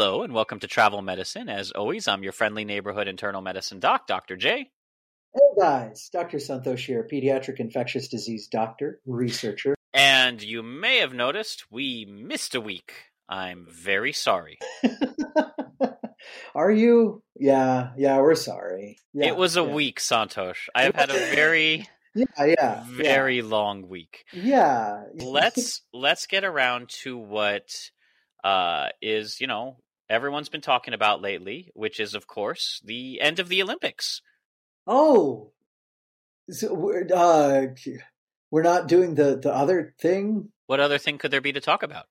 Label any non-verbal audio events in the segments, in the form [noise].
Hello, and welcome to Travel Medicine. As always, I'm your friendly neighborhood internal medicine doc, Dr. J. Hey guys, Dr. Santosh here, pediatric infectious disease doctor, researcher. And you may have noticed we missed a week. I'm very sorry. [laughs] Are you? Yeah, yeah, we're sorry. Yeah, it was a yeah. week, Santosh. I have had a [laughs] very, Yeah, yeah, very long week. yeah. yeah. [laughs] let's let's get around to what uh is you know everyone's been talking about lately which is of course the end of the olympics. Oh, so we're uh, we're not doing the the other thing, what other thing could there be to talk about?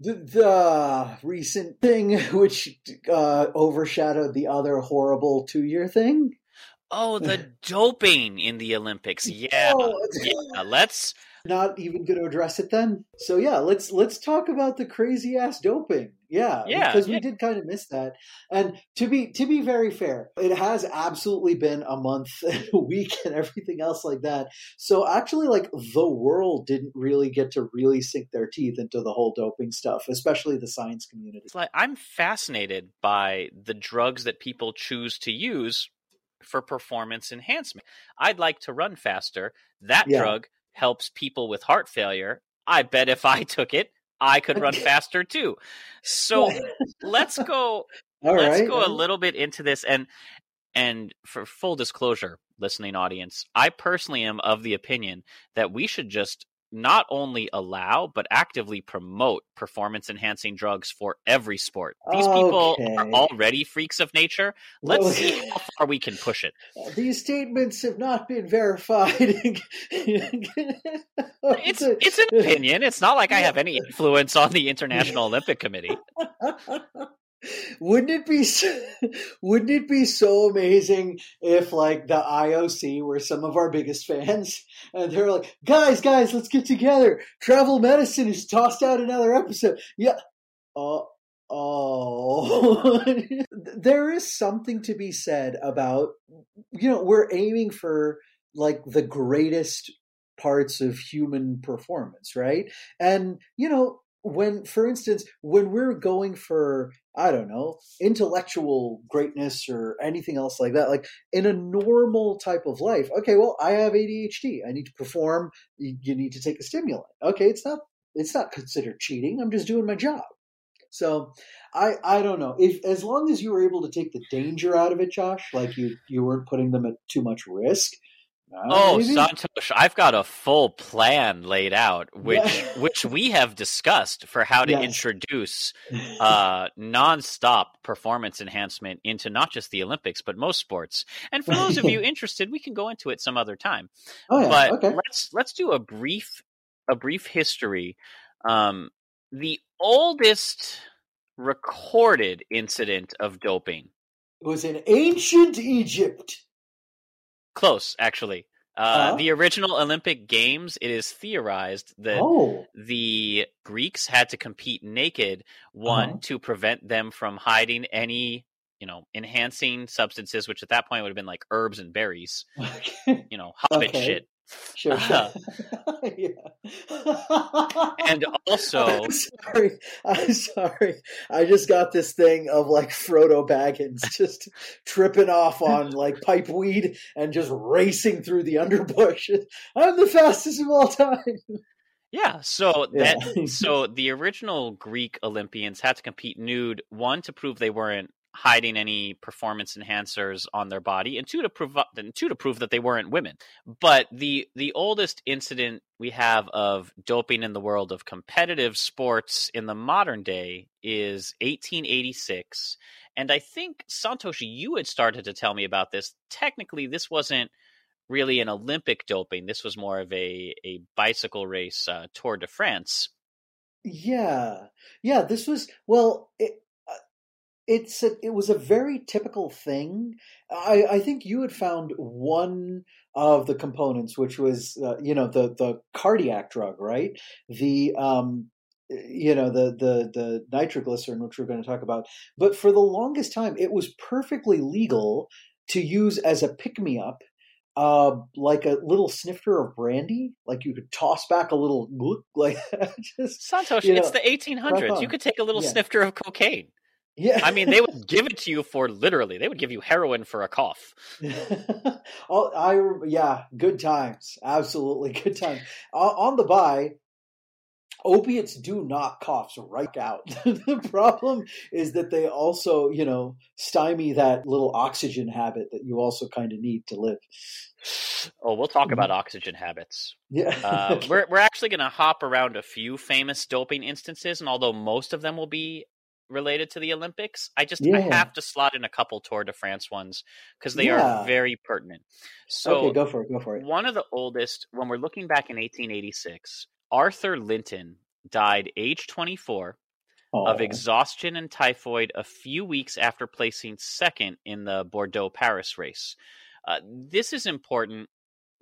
The, the recent thing [laughs] which uh overshadowed the other horrible two year thing. oh the [laughs] doping in the olympics. Yeah Oh, yeah let's not even going to address it then. So yeah, let's let's talk about the crazy ass doping. Yeah, Yeah, because we did kind of miss that. And to be to be very fair, it has absolutely been a month, [laughs] and a week, and everything else like that. So actually, like the world didn't really get to really sink their teeth into the whole doping stuff, especially the science community. it's like i'm fascinated by the drugs that people choose to use for performance enhancement i'd like to run faster that Yeah. drug helps people with heart failure i bet if i took it i could run faster too. So let's go [laughs] All let's right, go a little bit into this and and for full disclosure listening audience i personally am of the opinion that we should just not only allow but actively promote performance enhancing drugs for every sport. These people are already freaks of nature. Let's Well- see [laughs] how far we can push it. Uh, these statements have not been verified. [laughs] it's it's an opinion. It's not like i have any influence on the international olympic committee [laughs] wouldn't it be so, [laughs] wouldn't it be so amazing if like the IOC were some of our biggest fans and they're like guys guys let's get together. Travel medicine has tossed out another episode. Yeah. Uh, oh. [laughs] There is something to be said about you know we're aiming for like the greatest parts of human performance right? And you know when for instance when we're going for i don't know intellectual greatness or anything else like that like in a normal type of life okay well i have adhd i need to perform you, need to take a stimulant. Okay it's not it's not considered cheating i'm just doing my job. So i i don't know if as long as you were able to take the danger out of it josh like you you weren't putting them at too much risk Oh, maybe? Santosh, I've got a full plan laid out, which Yeah. which we have discussed for how to Yes. introduce [laughs] uh, nonstop performance enhancement into not just the Olympics but most sports. And for those of you [laughs] interested, we can go into it some other time. oh yeah, but okay. let's let's do a brief a brief history. Um, the oldest recorded incident of doping, It was in ancient Egypt. Close actually. Uh, Uh-huh. The original Olympic Games. It is theorized that Oh, the Greeks had to compete naked, one Uh-huh. to prevent them from hiding any, you know, enhancing substances, which at that point would have been like herbs and berries, [laughs] you know, hobbit Okay. shit. Sure, uh-huh. sure. [laughs] yeah. And also, [laughs] I'm sorry. I'm sorry. I just got this thing of like Frodo Baggins [laughs] just tripping off on like pipe weed and just racing through the underbrush. I'm the fastest of all time. yeah, so Yeah. that so the original Greek Olympians had to compete nude, one to prove they weren't hiding any performance enhancers on their body, and two to prove and two to prove that they weren't women. But the the oldest incident we have of doping in the world of competitive sports in the modern day is 1886. And I think Santoshi, you had started to tell me about this. Technically, this wasn't really an Olympic doping. This was more of a a bicycle race, uh, Tour de France. Yeah, yeah. This was well. It, it's a, it was a very typical thing. I I think you had found one of the components, which was uh, you know the the cardiac drug, right? The um you know the the the nitroglycerin, which we're going to talk about. But for the longest time, it was perfectly legal to use as a pick me up. Uh, like a little snifter of brandy, like you could toss back a little, [laughs] like [laughs] just Santosh, You it's the 1800s. on. You could take a little Yeah. snifter of cocaine. Yeah. I mean, they would give it to you [laughs] for literally. They would give you heroin for a cough. [laughs] oh, I yeah, good times, absolutely good times. On, on the buy, opiates do knock coughs right out. [laughs] the problem is that they also, you know, stymie that little oxygen habit that you also kind of need to live. Oh, we'll talk about oxygen habits. Yeah, Uh, we're we're actually going to hop around a few famous doping instances, and although most of them will be related to the Olympics, I just I have to slot in a couple Tour de France ones because they Yeah. are very pertinent. So okay, go for it. Go for it. one of the oldest, when we're looking back in 1886, Arthur Linton died age 24 of exhaustion and typhoid a few weeks after placing second in the Bordeaux Paris race. Uh, this is important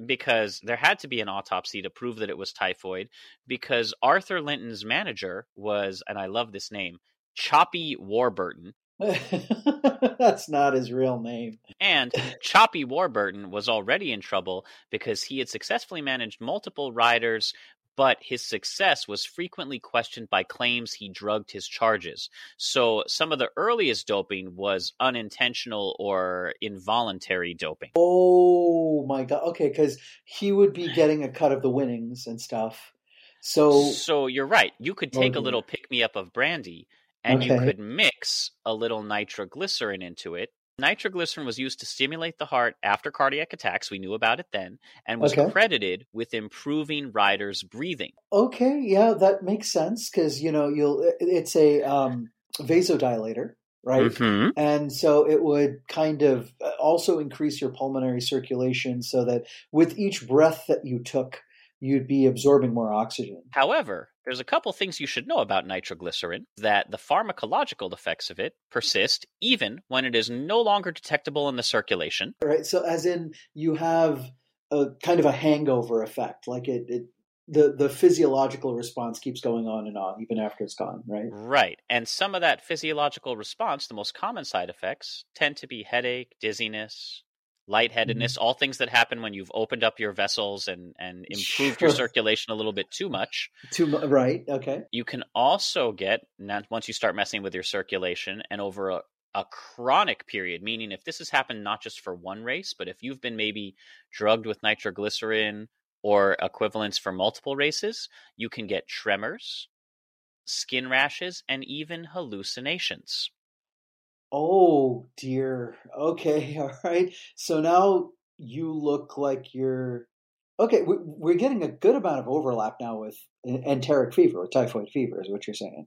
because there had to be an autopsy to prove that it was typhoid because Arthur Linton's manager was, and I love this name, Choppy Warburton. [laughs] That's not his real name. And Choppy Warburton was already in trouble because he had successfully managed multiple riders, but his success was frequently questioned by claims he drugged his charges. So some of the earliest doping was unintentional or involuntary doping. Oh my god. Okay, because he would be [sighs] getting a cut of the winnings and stuff. So So you're right. You could oh take Oh, a little pick me up of brandy and you could mix a little nitroglycerin into it. Nitroglycerin was used to stimulate the heart after cardiac attacks. We knew about it then and was Okay. credited with improving riders' breathing. okay, yeah, that makes sense because you know you'll it's a um, vasodilator, right? Mhm. And so it would kind of uh, also increase your pulmonary circulation, so that with each breath that you took, you'd be absorbing more oxygen. However, there's a couple things you should know about nitroglycerin that the pharmacological effects of it persist even when it is no longer detectable in the circulation. Right. So as in you have a kind of a hangover effect, like it, it the the physiological response keeps going on and on even after it's gone, right? Right. And some of that physiological response, the most common side effects, tend to be headache, dizziness, lightheadedness, mm-hmm. all things that happen when you've opened up your vessels and, and improved your circulation a little bit too much. Too mu- right. Okay. You can also get, once you start messing with your circulation and over a, a chronic period, meaning if this has happened not just for one race, but if you've been maybe drugged with nitroglycerin or equivalents for multiple races, you can get tremors, skin rashes, and even hallucinations. Oh dear. Okay. [laughs] All right. So now you look like you're okay. we- We're getting a good amount of overlap now with enteric fever, with typhoid fever, is what you're saying.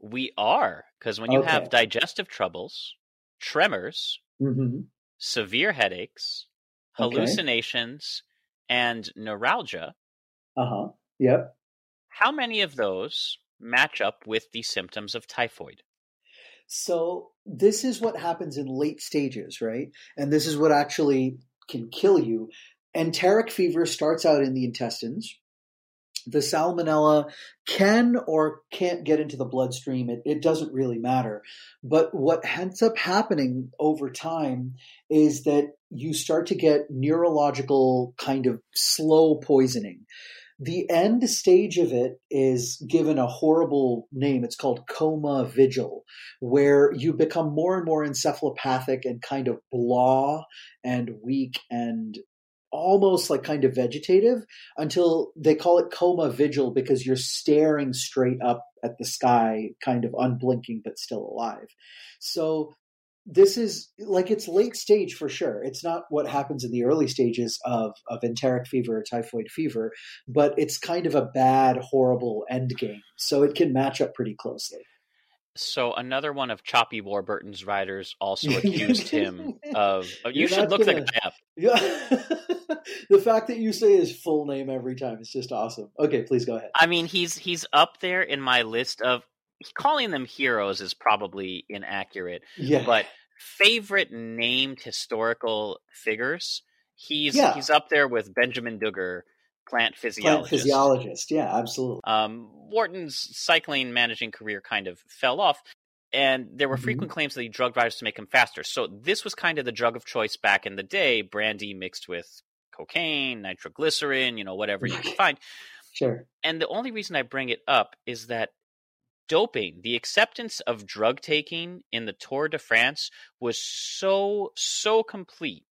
We are because when you Okay. have digestive troubles, tremors, Mm-hmm. severe headaches, Okay. hallucinations, and neuralgia, Uh huh. Yep. how many of those match up with the symptoms of typhoid? So this is what happens in late stages, right? And this is what actually can kill you. Enteric fever starts out in the intestines. The salmonella can or can't get into the bloodstream. It, it doesn't really matter. But what ends up happening over time is that you start to get neurological kind of slow poisoning. The end stage of it is given a horrible name. It's called coma vigil where you become more and more encephalopathic and kind of blah and weak and almost like kind of vegetative until they call it coma vigil because you're staring straight up at the sky, kind of unblinking but still alive. So this is like it's late stage for sure. It's not what happens in the early stages of, of enteric fever or typhoid fever, but it's kind of a bad, horrible end game. So it can match up pretty closely. So another one of Choppy Warburton's writers also [laughs] accused him of. oh, You You're should look gonna- up. Yeah. [laughs] the fact that you say his full name every time is just awesome. Okay, please go ahead. I mean, he's he's up there in my list of calling them heroes is probably inaccurate, Yeah. but favorite named historical figures. He's Yeah. he's up there with Benjamin Duggar, plant Plant physiologist. physiologist. Yeah, absolutely. Um, Wharton's cycling managing career kind of fell off, and there were Mhm. frequent claims that he drugged riders to make him faster. So this was kind of the drug of choice back in the day: brandy mixed with cocaine, nitroglycerin, you know, whatever you could find. Sure. And the only reason I bring it up is that doping, the acceptance of drug taking in the Tour de France was so, so complete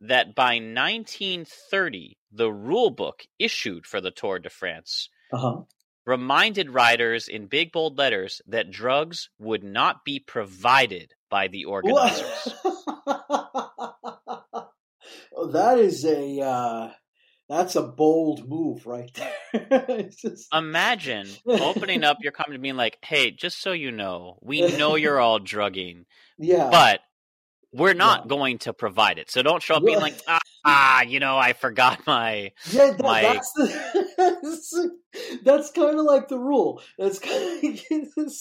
that by 1930, the rule book issued for the Tour de France Uh huh. reminded riders in big bold letters that drugs would not be provided by the organizers. [laughs] oh, that is a uh, that's a bold move right there. [laughs] Just- Imagine opening up your comment being like, "Hey, just so you know, we [laughs] know you're all drugging, yeah, but we're not Yeah. going to provide it. So don't show up being like, ah, [laughs] ah, you know, I forgot my. yeah, that, my- that's the that's, kind of like the rule. That's kind of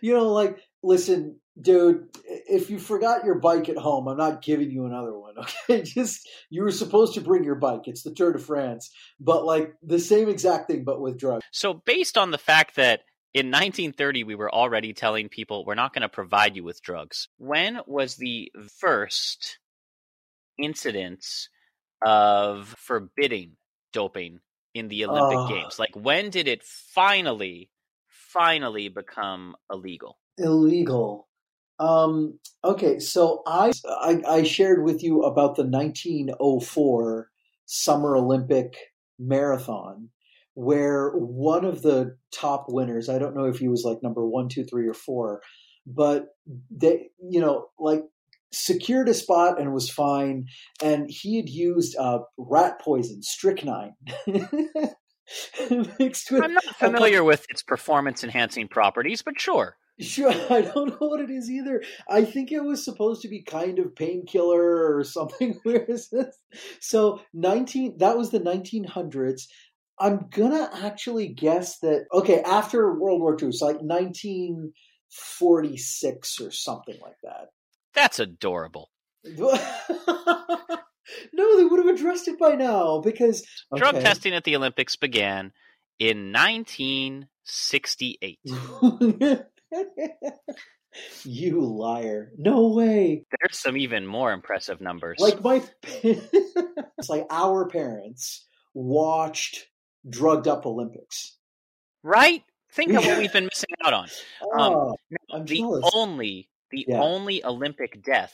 you know, like listen, dude, if you forgot your bike at home, I'm not giving you another one. [laughs] Okay, just you were supposed to bring your bike. It's the Tour de France, but like the same exact thing, but with drugs. So based on the fact that in 1930 we were already telling people we're not going to provide you with drugs, when was the first incidence of forbidding doping in the Olympic Oh. Games? Like when did it finally, finally become illegal? illegal. Um, okay, so I, I I shared with you about the 1904 Summer Olympic Marathon, where one of the top winners, I don't know if he was like number one, two, three, or four, but they, you know, like secured a spot and was fine, and he had used uh, rat poison, strychnine. [laughs] Mixed with I'm not familiar with its performance enhancing properties, but sure. Sure, [laughs] I don't know what it is either. I think it was supposed to be kind of painkiller or [laughs] something. Where is this? So nineteen that was the nineteen hundreds. I'm gonna actually guess that okay, after World War II, so like nineteen forty six or something like that. That's adorable. [laughs] no, they would have addressed it by now because Drug testing at the Olympics began in 1968. You liar. No way. There's some even more impressive numbers. like my [laughs] it's like our parents watched drugged up olympics right? Think of what we've been missing out on. Um, oh I'm the jealous. only the Yeah. only Olympic death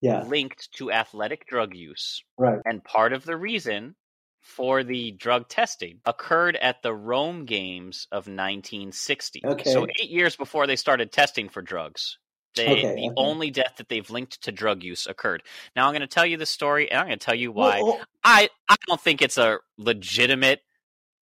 yeah linked to athletic drug use, right and part of the reason for the drug testing occurred at the Rome Games of 1960. Okay. So 8 years before they started testing for drugs. They, Okay, the okay. only death that they've linked to drug use occurred. Now I'm going to tell you the story, and I'm going to tell you why. Well, oh, I I don't think it's a legitimate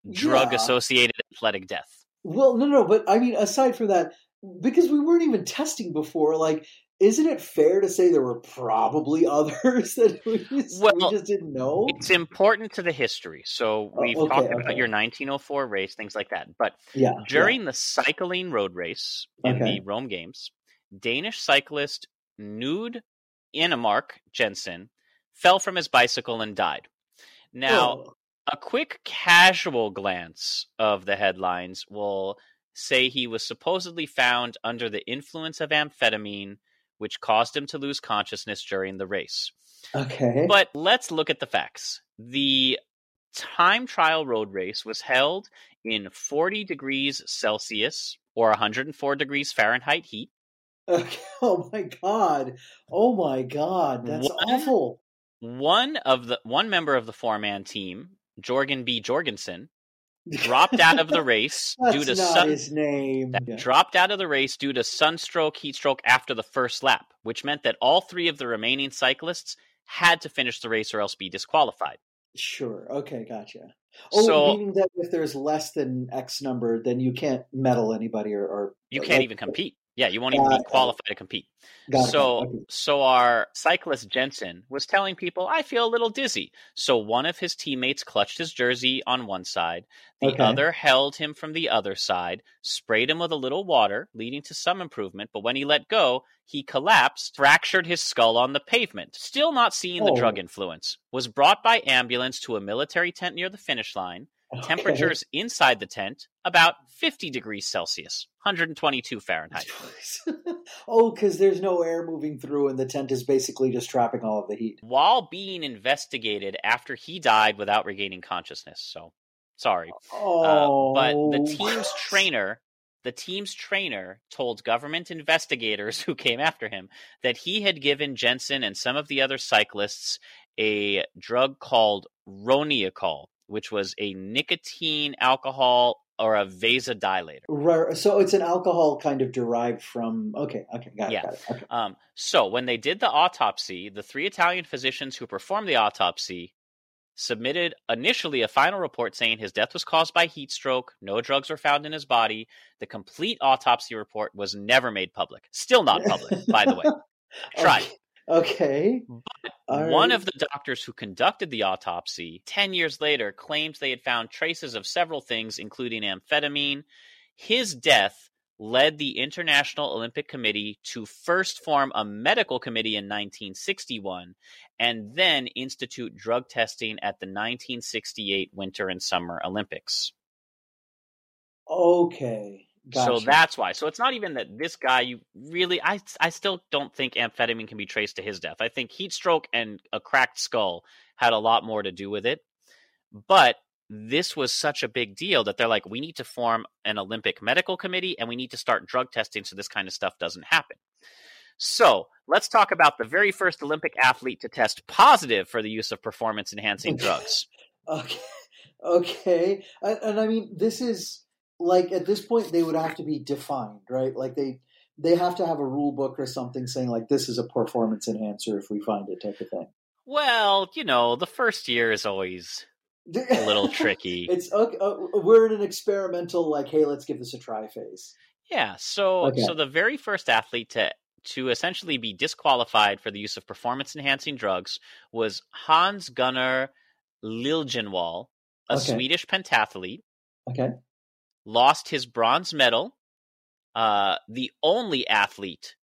drug Yeah. associated athletic death. well, no, no, but I mean, aside from that, because we weren't even testing before, like, isn't it fair to say there were probably [laughs] others that we just, we just didn't know? It's important to the history. So Oh, we've okay, talked okay. about your 1904 race, things like that. But yeah, during the cycling road race in Okay. the Rome Games, Danish cyclist Knud Enemark Jensen fell from his bicycle and died. Now, Oh, a quick casual glance of the headlines will say he was supposedly found under the influence of amphetamine, which caused him to lose consciousness during the race. okay, But let's look at the facts. The time trial road race was held in 40 degrees Celsius or 104 degrees Fahrenheit heat. okay. [laughs] oh my god, oh my god, that's One- awful. One of the one member of the four-man team, Jorgen B. Jorgensen, dropped out of the race [laughs] due to sun, his name. that dropped out of the race due to sunstroke, heatstroke after the first lap, which meant that all three of the remaining cyclists had to finish the race or else be disqualified. Sure. Okay, gotcha. Oh, So- meaning that if there's less than X number, then you can't medal anybody or, or You can't like- even compete. Yeah, you won't even Got be qualified to compete. So, okay. so our cyclist Jensen was telling people, "I feel a little dizzy." So one of his teammates clutched his jersey on one side, the Okay. other held him from the other side, sprayed him with a little water, leading to some improvement. But when he let go, he collapsed, fractured his skull on the pavement. Still not seeing the Oh. drug influence. Was brought by ambulance to a military tent near the finish line. Okay. Temperatures inside the tent about 50 degrees Celsius, 122 Fahrenheit. [laughs] oh, because there's no air moving through, and the tent is basically just trapping all of the heat. while being investigated after he died without regaining consciousness. So sorry. Oh, Uh, but the team's [laughs] trainer, the team's trainer told government investigators [laughs] who came after him that he had given Jensen and some of the other cyclists a drug called Roniacol, which was a nicotine alcohol or a vasodilator. Right, so it's an alcohol kind of derived from. Okay, okay, got it, Yeah. got it. Okay. Um, so when they did the autopsy, the three Italian physicians who performed the autopsy submitted initially a final report saying his death was caused by heat stroke, no drugs were found in his body. The complete autopsy report was never made public. Still not public, by the way. [laughs] Try. Okay. All One right. of the doctors who conducted the autopsy 10 years later claims they had found traces of several things, including amphetamine. His death led the International Olympic Committee to first form a medical committee in 1961 and then institute drug testing at the 1968 Winter and Summer Olympics. Okay. Gotcha. So that's why. So it's not even that this guy you really I I still don't think amphetamine can be traced to his death. I think heat stroke and a cracked skull had a lot more to do with it. But this was such a big deal that they're like we need to form an Olympic medical committee and we need to start drug testing so this kind of stuff doesn't happen. So, let's talk about the very first Olympic athlete to test positive for the use of performance enhancing [laughs] drugs. Okay. Okay. And, and I mean, this is like at this point they would have to be defined, right? Like they they have to have a rule book or something saying like this is a performance enhancer if we find it type of thing. Well, you know, the first year is always a little [laughs] tricky. It's okay. Uh, we're in an experimental, like, hey, let's give this a try phase. Yeah, so Okay. so the very first athlete to to essentially be disqualified for the use of performance enhancing drugs was Hans Gunnar Liljenwall, a Okay. Swedish pentathlete, Okay. Lost his bronze medal, uh, the only athlete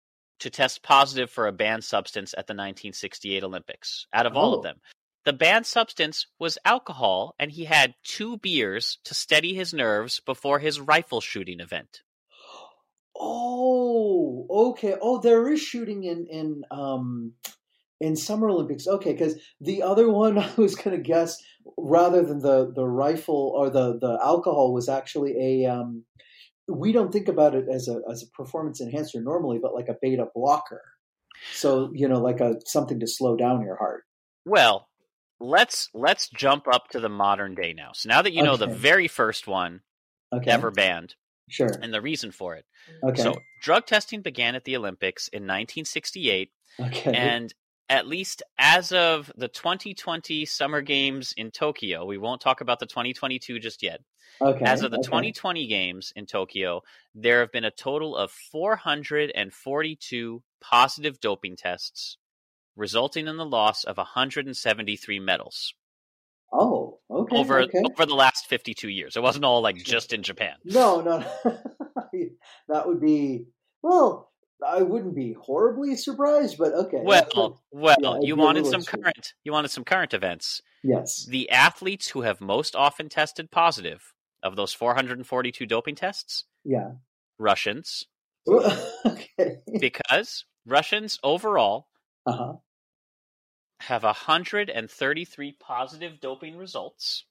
to test positive for a banned substance at the 1968 Olympics out of all Oh. of them. The banned substance was alcohol, and he had two beers to steady his nerves before his rifle shooting event. Oh, okay. Oh, there is shooting in in um in Summer Olympics. Okay, because the other one [laughs] I was going to guess, rather than the the rifle or the the alcohol, was actually a um. We don't think about it as a as a performance enhancer normally, but like a beta blocker. So you know, like a something to slow down your heart. Well, let's let's jump up to the modern day now. So now that you know the very first one Okay. ever banned, Sure. and the reason for it. Okay. So, drug testing began at the Olympics in 1968, okay. and at least as of the 2020 Summer Games in Tokyo, we won't talk about the 2022 just yet. okay. As of the okay. 2020 games in Tokyo, there have been a total of 442 positive doping tests, resulting in the loss of 173 medals Oh, okay. over okay. over the last 52 years. It wasn't all like just in Japan. No, no, no. [laughs] that would be well. I wouldn't be horribly surprised, but okay. Well, well, yeah, you wanted some good. current. You wanted some current events. yes. The athletes who have most often tested positive of those 442 doping tests, Yeah. Russians, [laughs] okay. because Russians overall Uh huh. have 133 positive doping results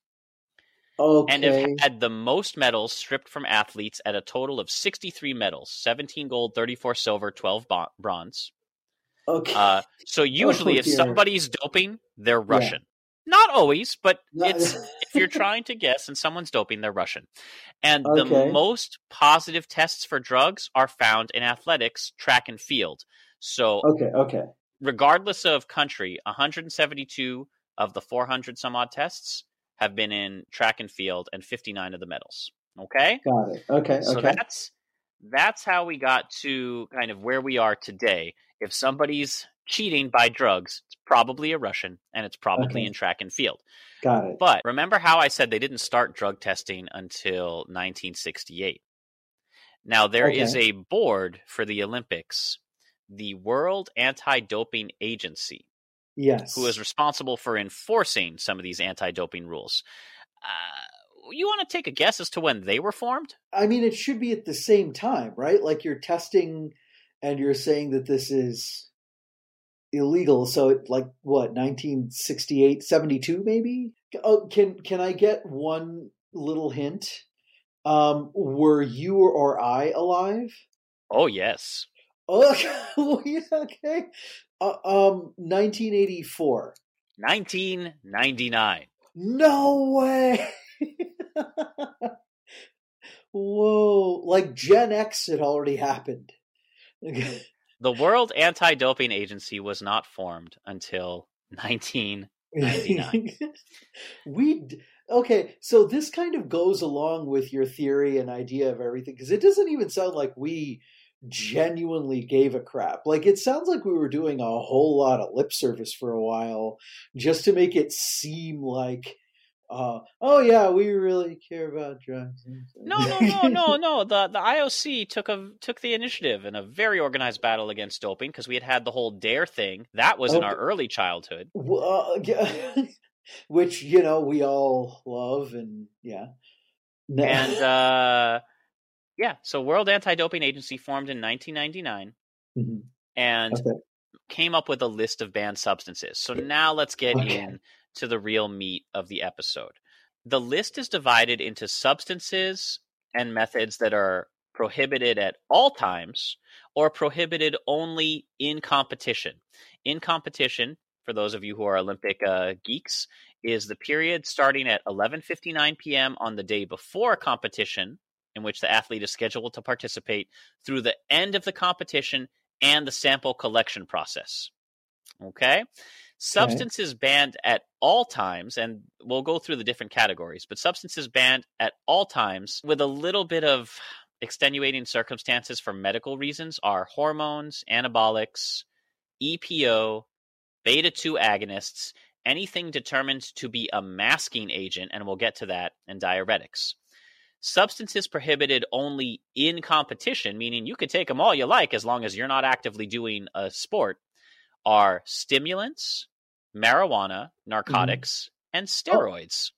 Okay. and have had the most medals stripped from athletes at a total of 63 medals 17 gold 34 silver 12 bon- bronze okay. uh, so [laughs] usually if somebody's doping they're russian not always but it's if you're [laughs] trying to guess and someone's doping they're russian and Okay. the most positive tests for drugs are found in athletics track and field so okay. Okay. regardless of country, 172 of the 400 some odd tests have been in track and field, and 59 of the medals. Okay, Got it. Okay. so okay. that's that's how we got to kind of where we are today. If somebody's cheating by drugs, it's probably a Russian, and it's probably Okay. in track and field. Got it. But remember how I said they didn't start drug testing until 1968. Now there is Okay. a board for the Olympics, the World Anti-Doping Agency, Yes. who is responsible for enforcing some of these anti-doping rules. Uh, you want to take a guess as to when they were formed? I mean, it should be at the same time, right? Like you're testing, and you're saying that this is illegal. So, it, like what, 1968, 72, maybe? Oh, can can I get one little hint? Um, were you or I alive? Oh yes, Oh, [laughs] okay. [laughs] Uh, um, 1984. 1999. No way. Whoa! Like Gen X had already happened. The World Anti-Doping Agency was not formed until 1999. [laughs] we okay, so this kind of goes along with your theory and idea of everything because it doesn't even sound like we genuinely gave a crap. Like it sounds like we were doing a whole lot of lip service for a while just to make it seem like uh, oh yeah, we really care about drugs. No, no, no, no, no. The the IOC took a took the initiative in a very organized battle against doping because we had had the whole Dare thing that was in our early childhood. Well, yeah, [laughs] which you know we all love and yeah. No- and uh, yeah, so World Anti-Doping Agency formed in 1999 Mhm. and Okay. came up with a list of banned substances. So now let's get Okay. in to the real meat of the episode. The list is divided into substances and methods that are prohibited at all times or prohibited only in competition. In competition, for those of you who are Olympic uh, geeks, is the period starting at 11:59 p.m. on the day before competition in which the athlete is scheduled to participate through the end of the competition and the sample collection process. Okay? Substances banned at all times, and we'll go through the different categories, but substances banned at all times with a little bit of extenuating circumstances for medical reasons are hormones, anabolics, EPO, beta 2 agonists, anything determined to be a masking agent, and we'll get to that, and diuretics. Substances prohibited only in competition, meaning you could take them all you like as long as you're not actively doing a sport, are stimulants, marijuana, narcotics, and steroids.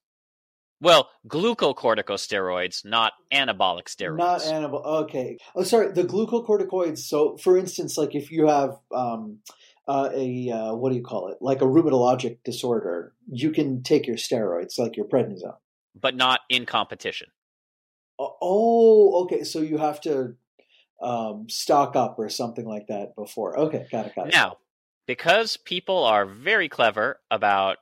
Well, glucocorticosteroids, not anabolic steroids. Not anabolic. Okay. Oh, sorry. The glucocorticoids. So, for instance, like if you have um, uh, a uh, what do you call it? Like a rheumatologic disorder, you can take your steroids, like your prednisone. but not in competition. Oh, okay. So you have to um, stock up or something like that before. Okay, got it. Got it. Now, because people are very clever about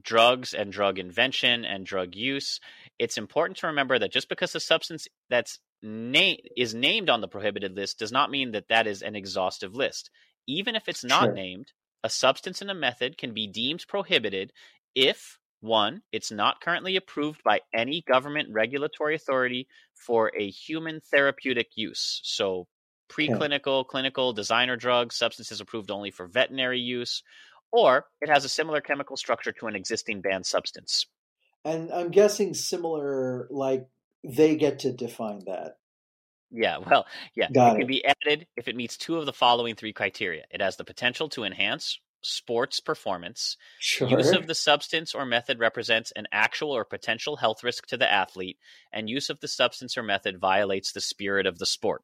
drugs and drug invention and drug use, it's important to remember that just because a substance that's na- is named on the prohibited list does not mean that that is an exhaustive list. Even if it's not Sure. named, a substance and a method can be deemed prohibited if one, it's not currently approved by any government regulatory authority for a human therapeutic use. So, hmm. preclinical, clinical, designer drugs, substances approved only for veterinary use, or it has a similar chemical structure to an existing banned substance. And I'm guessing similar, like they get to define that. Yeah, [laughs] well, yeah, Got it can it. be added if it meets two of the following three criteria. It has the potential to enhance sports performance. Sure. Use of the substance or method represents an actual or potential health risk to the athlete, and use of the substance or method violates the spirit of the sport.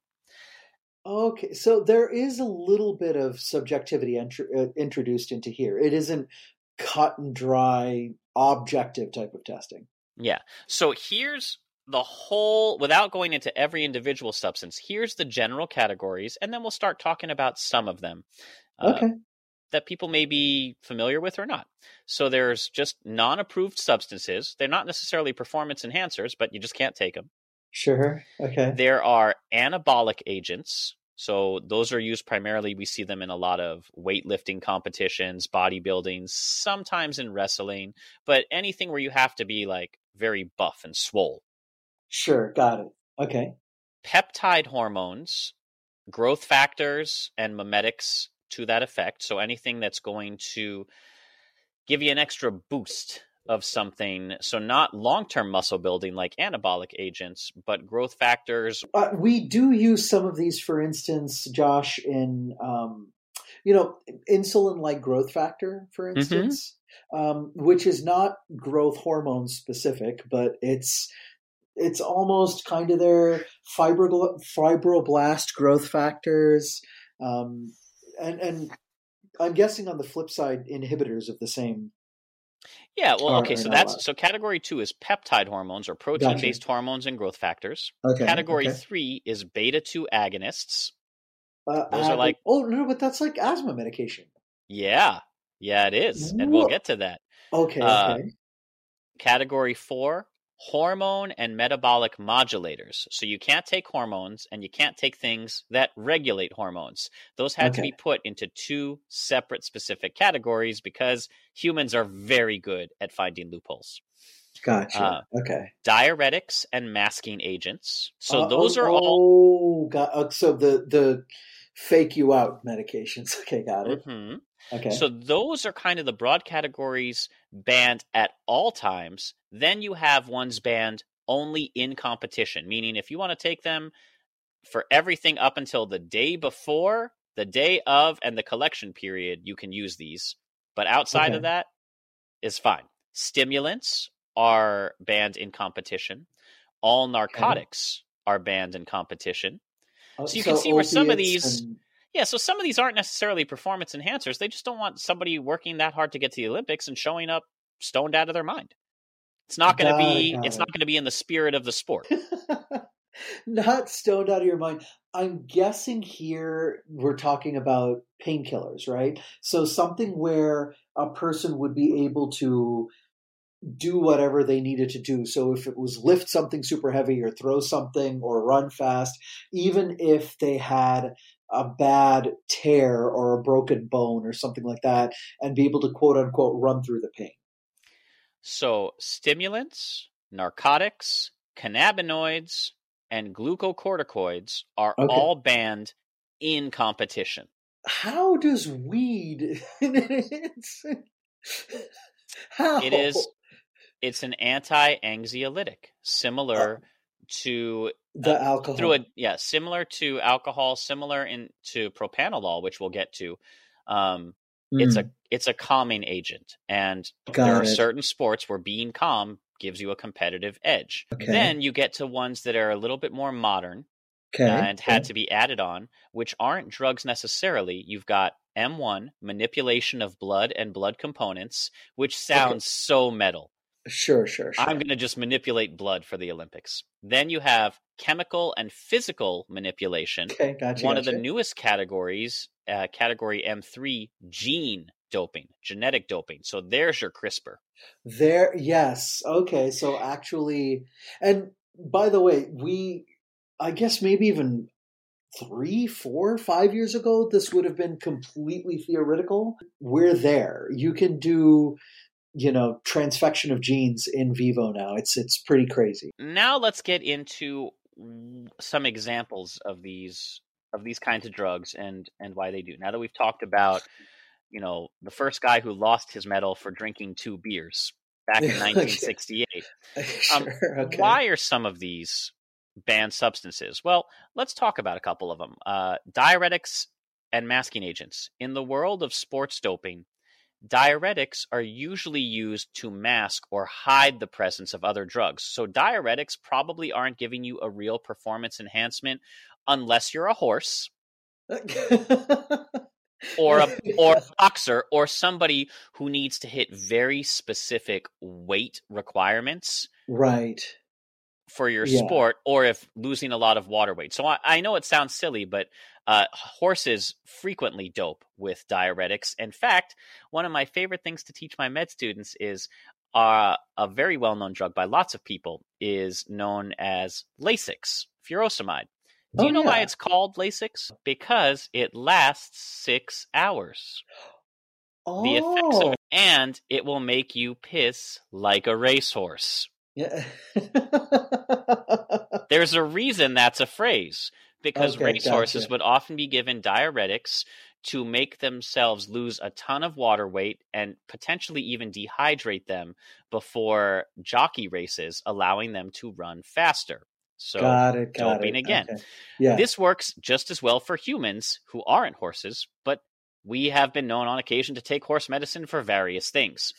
Okay, so there is a little bit of subjectivity entr- uh, introduced into here. It isn't cut and dry, objective type of testing. Yeah. So here's the whole, without going into every individual substance, here's the general categories, and then we'll start talking about some of them. uh, Okay. That people may be familiar with or not. So there's just non approved substances. They're not necessarily performance enhancers, but you just can't take them. Sure. Okay. There are anabolic agents. So those are used primarily, we see them in a lot of weightlifting competitions, bodybuilding, sometimes in wrestling, but anything where you have to be like very buff and swole. Sure. Got it. Okay. Peptide hormones, growth factors, and mimetics to that effect. So anything that's going to give you an extra boost of something. So not long-term muscle building like anabolic agents, but growth factors. Uh, we do use some of these, for instance, Josh, in um, you know, insulin-like growth factor, for instance, um, which is not growth hormone specific, but it's it's almost kind of their fibrobl- fibroblast growth factors, um, and and I'm guessing on the flip side, inhibitors of the same. Yeah, well, Are- okay, so that's allowed. so category 2 is peptide hormones or protein-based hormones and growth factors. Okay. Category okay. 3 is beta 2 agonists. Uh, those are like- oh no, but that's like asthma medication. Yeah. Yeah, it is. And we'll get to that. Okay. Uh, okay. Category four, hormone and metabolic modulators. So you can't take hormones and you can't take things that regulate hormones. Those had to be put into two separate specific categories because humans are very good at finding loopholes. Gotcha. uh, okay. Diuretics and masking agents. So Uh, those oh, are all. Oh, got uh, so the the fake you out medications. [laughs] Okay, got it. Mhm. Okay. So those are kind of the broad categories banned at all times. Then you have ones banned only in competition, meaning if you want to take them for everything up until the day before, the day of, and the collection period, you can use these. But outside Okay. of that is fine. Stimulants are banned in competition. All narcotics are banned in competition. Uh, so you can see where some of these- and- Yeah, so some of these aren't necessarily performance enhancers. They just don't want somebody working that hard to get to the Olympics and showing up stoned out of their mind. It's not going to Got it, be it's not going to be in the spirit of the sport. [laughs] not stoned out of your mind. I'm guessing here we're talking about painkillers, right? So something where a person would be able to do whatever they needed to do. So if it was lift something super heavy or throw something or run fast, even if they had a bad tear or a broken bone or something like that, and be able to quote unquote run through the pain. So, stimulants, narcotics, cannabinoids, and glucocorticoids are Okay. all banned in competition. How does weed? it's, [laughs] how? It is it's an anti-anxiolytic, similar uh to the alcohol. through a yeah similar to alcohol similar in to propanolol which we'll get to um it's a it's a calming agent and. Got there are certain sports where being calm gives you a competitive edge Okay. then you get to ones that are a little bit more modern okay. and had to be added on which aren't drugs necessarily you've got m1 manipulation of blood and blood components which sounds so metal Sure, sure, sure. I'm going to just manipulate blood for the Olympics. Then you have chemical and physical manipulation. okay, gotcha. One of the newest categories, uh, category M3, gene doping, genetic doping. So there's your CRISPR. There, yes. Okay, so actually, and by the way, we I guess maybe even three, four, five years ago, this would have been completely theoretical. We're there. You can do, you know, transfection of genes in vivo now. It's it's pretty crazy. Now let's get into some examples of these of these kinds of drugs and and why they do. Now that we've talked about, you know, the first guy who lost his medal for drinking two beers back in [laughs] 1968. [laughs] Um, sure, okay. Why are some of these banned substances? Well, let's talk about a couple of them. Uh, diuretics and masking agents. In the world of sports doping, diuretics are usually used to mask or hide the presence of other drugs. So, diuretics probably aren't giving you a real performance enhancement unless you're a horse. or a or a [laughs] boxer or somebody who needs to hit very specific weight requirements right for your yeah. sport or if losing a lot of water weight. So I, I know it sounds silly, but uh, horses frequently dope with diuretics. In fact, one of my favorite things to teach my med students is uh, a very well known drug by lots of people is known as Lasix, furosemide. Do you oh, know yeah. why it's called Lasix? Because it lasts six hours. Oh. The effects of oh. it, and it will make you piss like a racehorse. Yeah. [laughs] There's a reason that's a phrase because okay, racehorses gotcha. would often be given diuretics to make themselves lose a ton of water weight and potentially even dehydrate them before jockey races, allowing them to run faster. So got it, got doping it. again. Okay. Yeah. This works just as well for humans who aren't horses, but we have been known on occasion to take horse medicine for various things.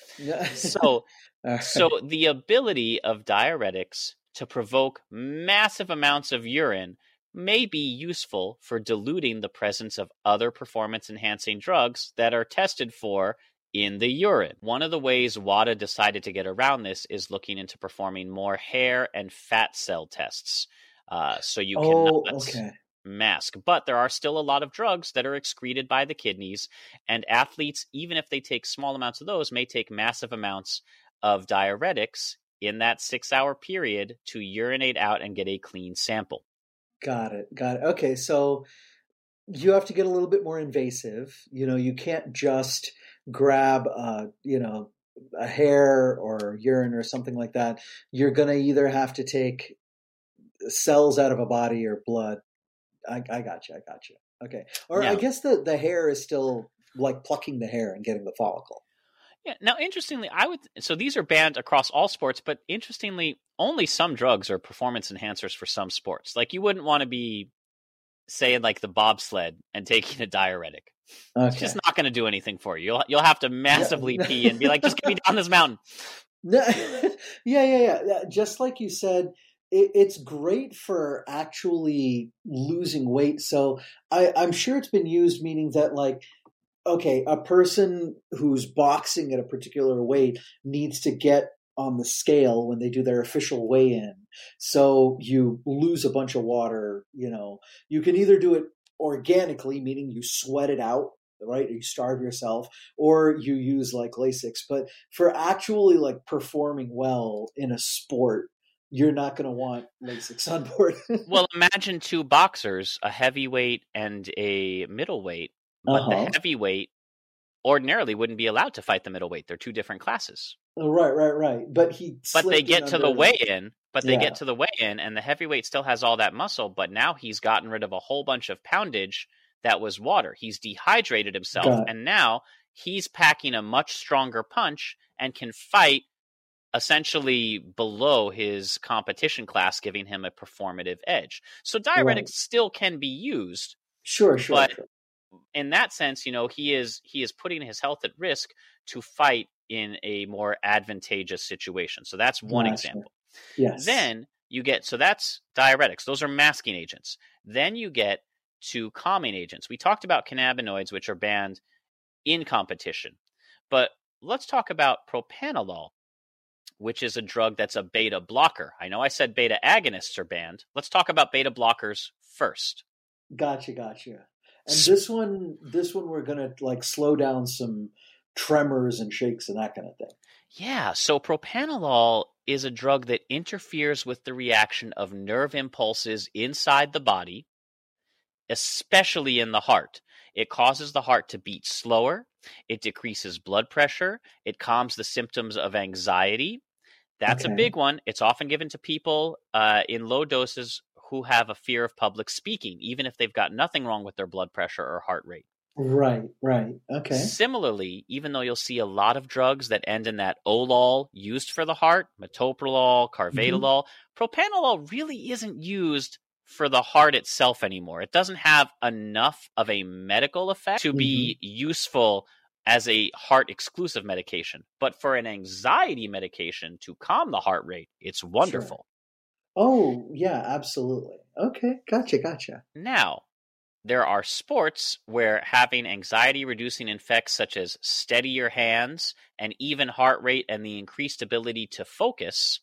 so right. [laughs] so the ability of diuretics to provoke massive amounts of urine may be useful for diluting the presence of other performance enhancing drugs that are tested for in the urine. One of the ways WADA decided to get around this is looking into performing more hair and fat cell tests. Uh, so you oh, cannot okay. Mask. But there are still a lot of drugs that are excreted by the kidneys, and athletes, even if they take small amounts of those, may take massive amounts of diuretics in that six hour period to urinate out and get a clean sample. Got it. Got it. Okay. So you have to get a little bit more invasive. You know, you can't just grab, uh, you know, a hair or urine or something like that. You're going to either have to take cells out of a body or blood. I, I got you. I got you. Okay. Or I guess the, the hair is still like plucking the hair and getting the follicle. Yeah. Now, interestingly, I would. So these are banned across all sports, but interestingly, only some drugs are performance enhancers for some sports. Like you wouldn't want to be saying like the bobsled and taking a diuretic. Okay. It's just not going to do anything for you. You'll you'll have to massively yeah. [laughs] pee and be like, just get me down this mountain. [laughs] yeah, yeah, yeah. Just like you said, it, it's great for actually losing weight. So I, I'm sure it's been used, meaning that like okay, a person who's boxing at a particular weight needs to get on the scale when they do their official weigh in. So you lose a bunch of water, you know. You can either do it organically, meaning you sweat it out, right? You starve yourself, or you use like Lasix. But for actually like performing well in a sport, you're not going to want Lasix on board. [laughs] well, imagine two boxers, a heavyweight and a middleweight, but uh-huh. the heavyweight ordinarily wouldn't be allowed to fight the middleweight. They're two different classes. Oh, right, right, right. But he. But they get to the weigh in. But they yeah. get to the weigh in, and the heavyweight still has all that muscle. But now he's gotten rid of a whole bunch of poundage that was water. He's dehydrated himself, and now he's packing a much stronger punch and can fight essentially below his competition class, giving him a performative edge. So diuretics right. still can be used. Sure, sure. But sure. in that sense, you know, he is he is putting his health at risk to fight in a more advantageous situation. So that's one gotcha. example. Yes. Then you get so that's diuretics. Those are masking agents. Then you get to calming agents. We talked about cannabinoids, which are banned in competition. But let's talk about propranolol, which is a drug that's a beta blocker. I know I said beta agonists are banned. Let's talk about beta blockers first. Gotcha, gotcha. And this one, this one, we're gonna like slow down some tremors and shakes and that kind of thing. Yeah. So propranolol is a drug that interferes with the reaction of nerve impulses inside the body, especially in the heart. It causes the heart to beat slower, it decreases blood pressure, it calms the symptoms of anxiety. That's okay. a big one. It's often given to people uh, in low doses who have a fear of public speaking, even if they've got nothing wrong with their blood pressure or heart rate. Right, right. Okay. Similarly, even though you'll see a lot of drugs that end in that olol used for the heart, metoprolol, mm-hmm. carvedilol, mm-hmm. propranolol really isn't used for the heart itself anymore. It doesn't have enough of a medical effect to mm-hmm. be useful as a heart exclusive medication. But for an anxiety medication to calm the heart rate, it's wonderful. Sure. Oh, yeah, absolutely. Okay, gotcha, gotcha. Now, there are sports where having anxiety reducing effects such as steadier hands and even heart rate and the increased ability to focus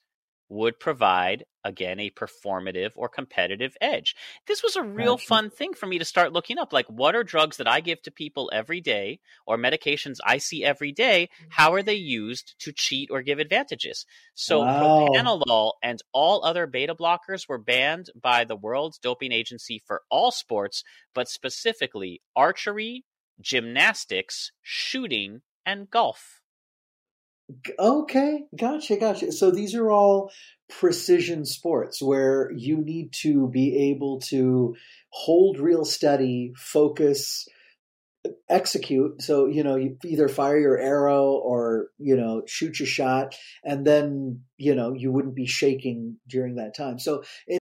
would provide again a performative or competitive edge. This was a real gotcha. fun thing for me to start looking up like what are drugs that I give to people every day or medications I see every day, mm. how are they used to cheat or give advantages? So wow. propranolol and all other beta blockers were banned by the World Doping Agency for all sports, but specifically archery, gymnastics, shooting, and golf. Okay, gotcha, gotcha. So these are all precision sports where you need to be able to hold real steady, focus, execute. So, you know, you either fire your arrow or, you know, shoot your shot, and then, you know, you wouldn't be shaking during that time. So it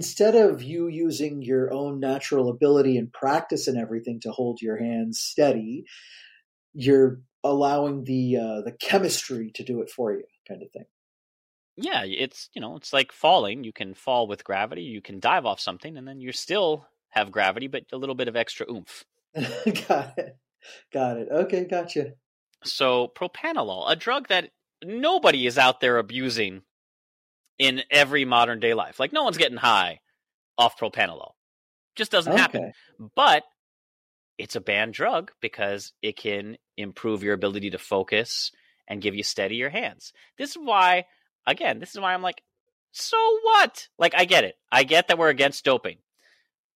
Instead of you using your own natural ability and practice and everything to hold your hands steady, you're allowing the uh, the chemistry to do it for you, kind of thing. Yeah, it's you know it's like falling. You can fall with gravity. You can dive off something, and then you still have gravity, but a little bit of extra oomph. [laughs] Got it. Got it. Okay, gotcha. So propranolol, a drug that nobody is out there abusing in every modern day life. Like no one's getting high off propranolol. Just doesn't okay. happen. But it's a banned drug because it can improve your ability to focus and give you steadier hands. This is why again, this is why I'm like so what? Like I get it. I get that we're against doping.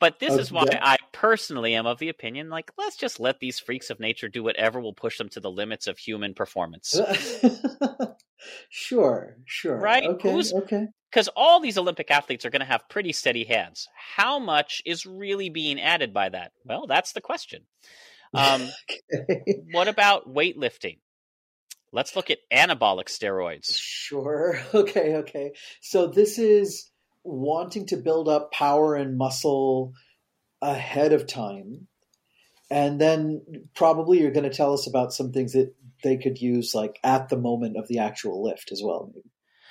But this is why I personally am of the opinion like, let's just let these freaks of nature do whatever will push them to the limits of human performance. [laughs] sure, sure. Right? Okay, Who's, okay. Because all these Olympic athletes are going to have pretty steady hands. How much is really being added by that? Well, that's the question. Um, [laughs] okay. What about weightlifting? Let's look at anabolic steroids. Sure. [laughs] Okay, okay. So this is wanting to build up power and muscle ahead of time. And then probably you're going to tell us about some things that they could use like at the moment of the actual lift as well.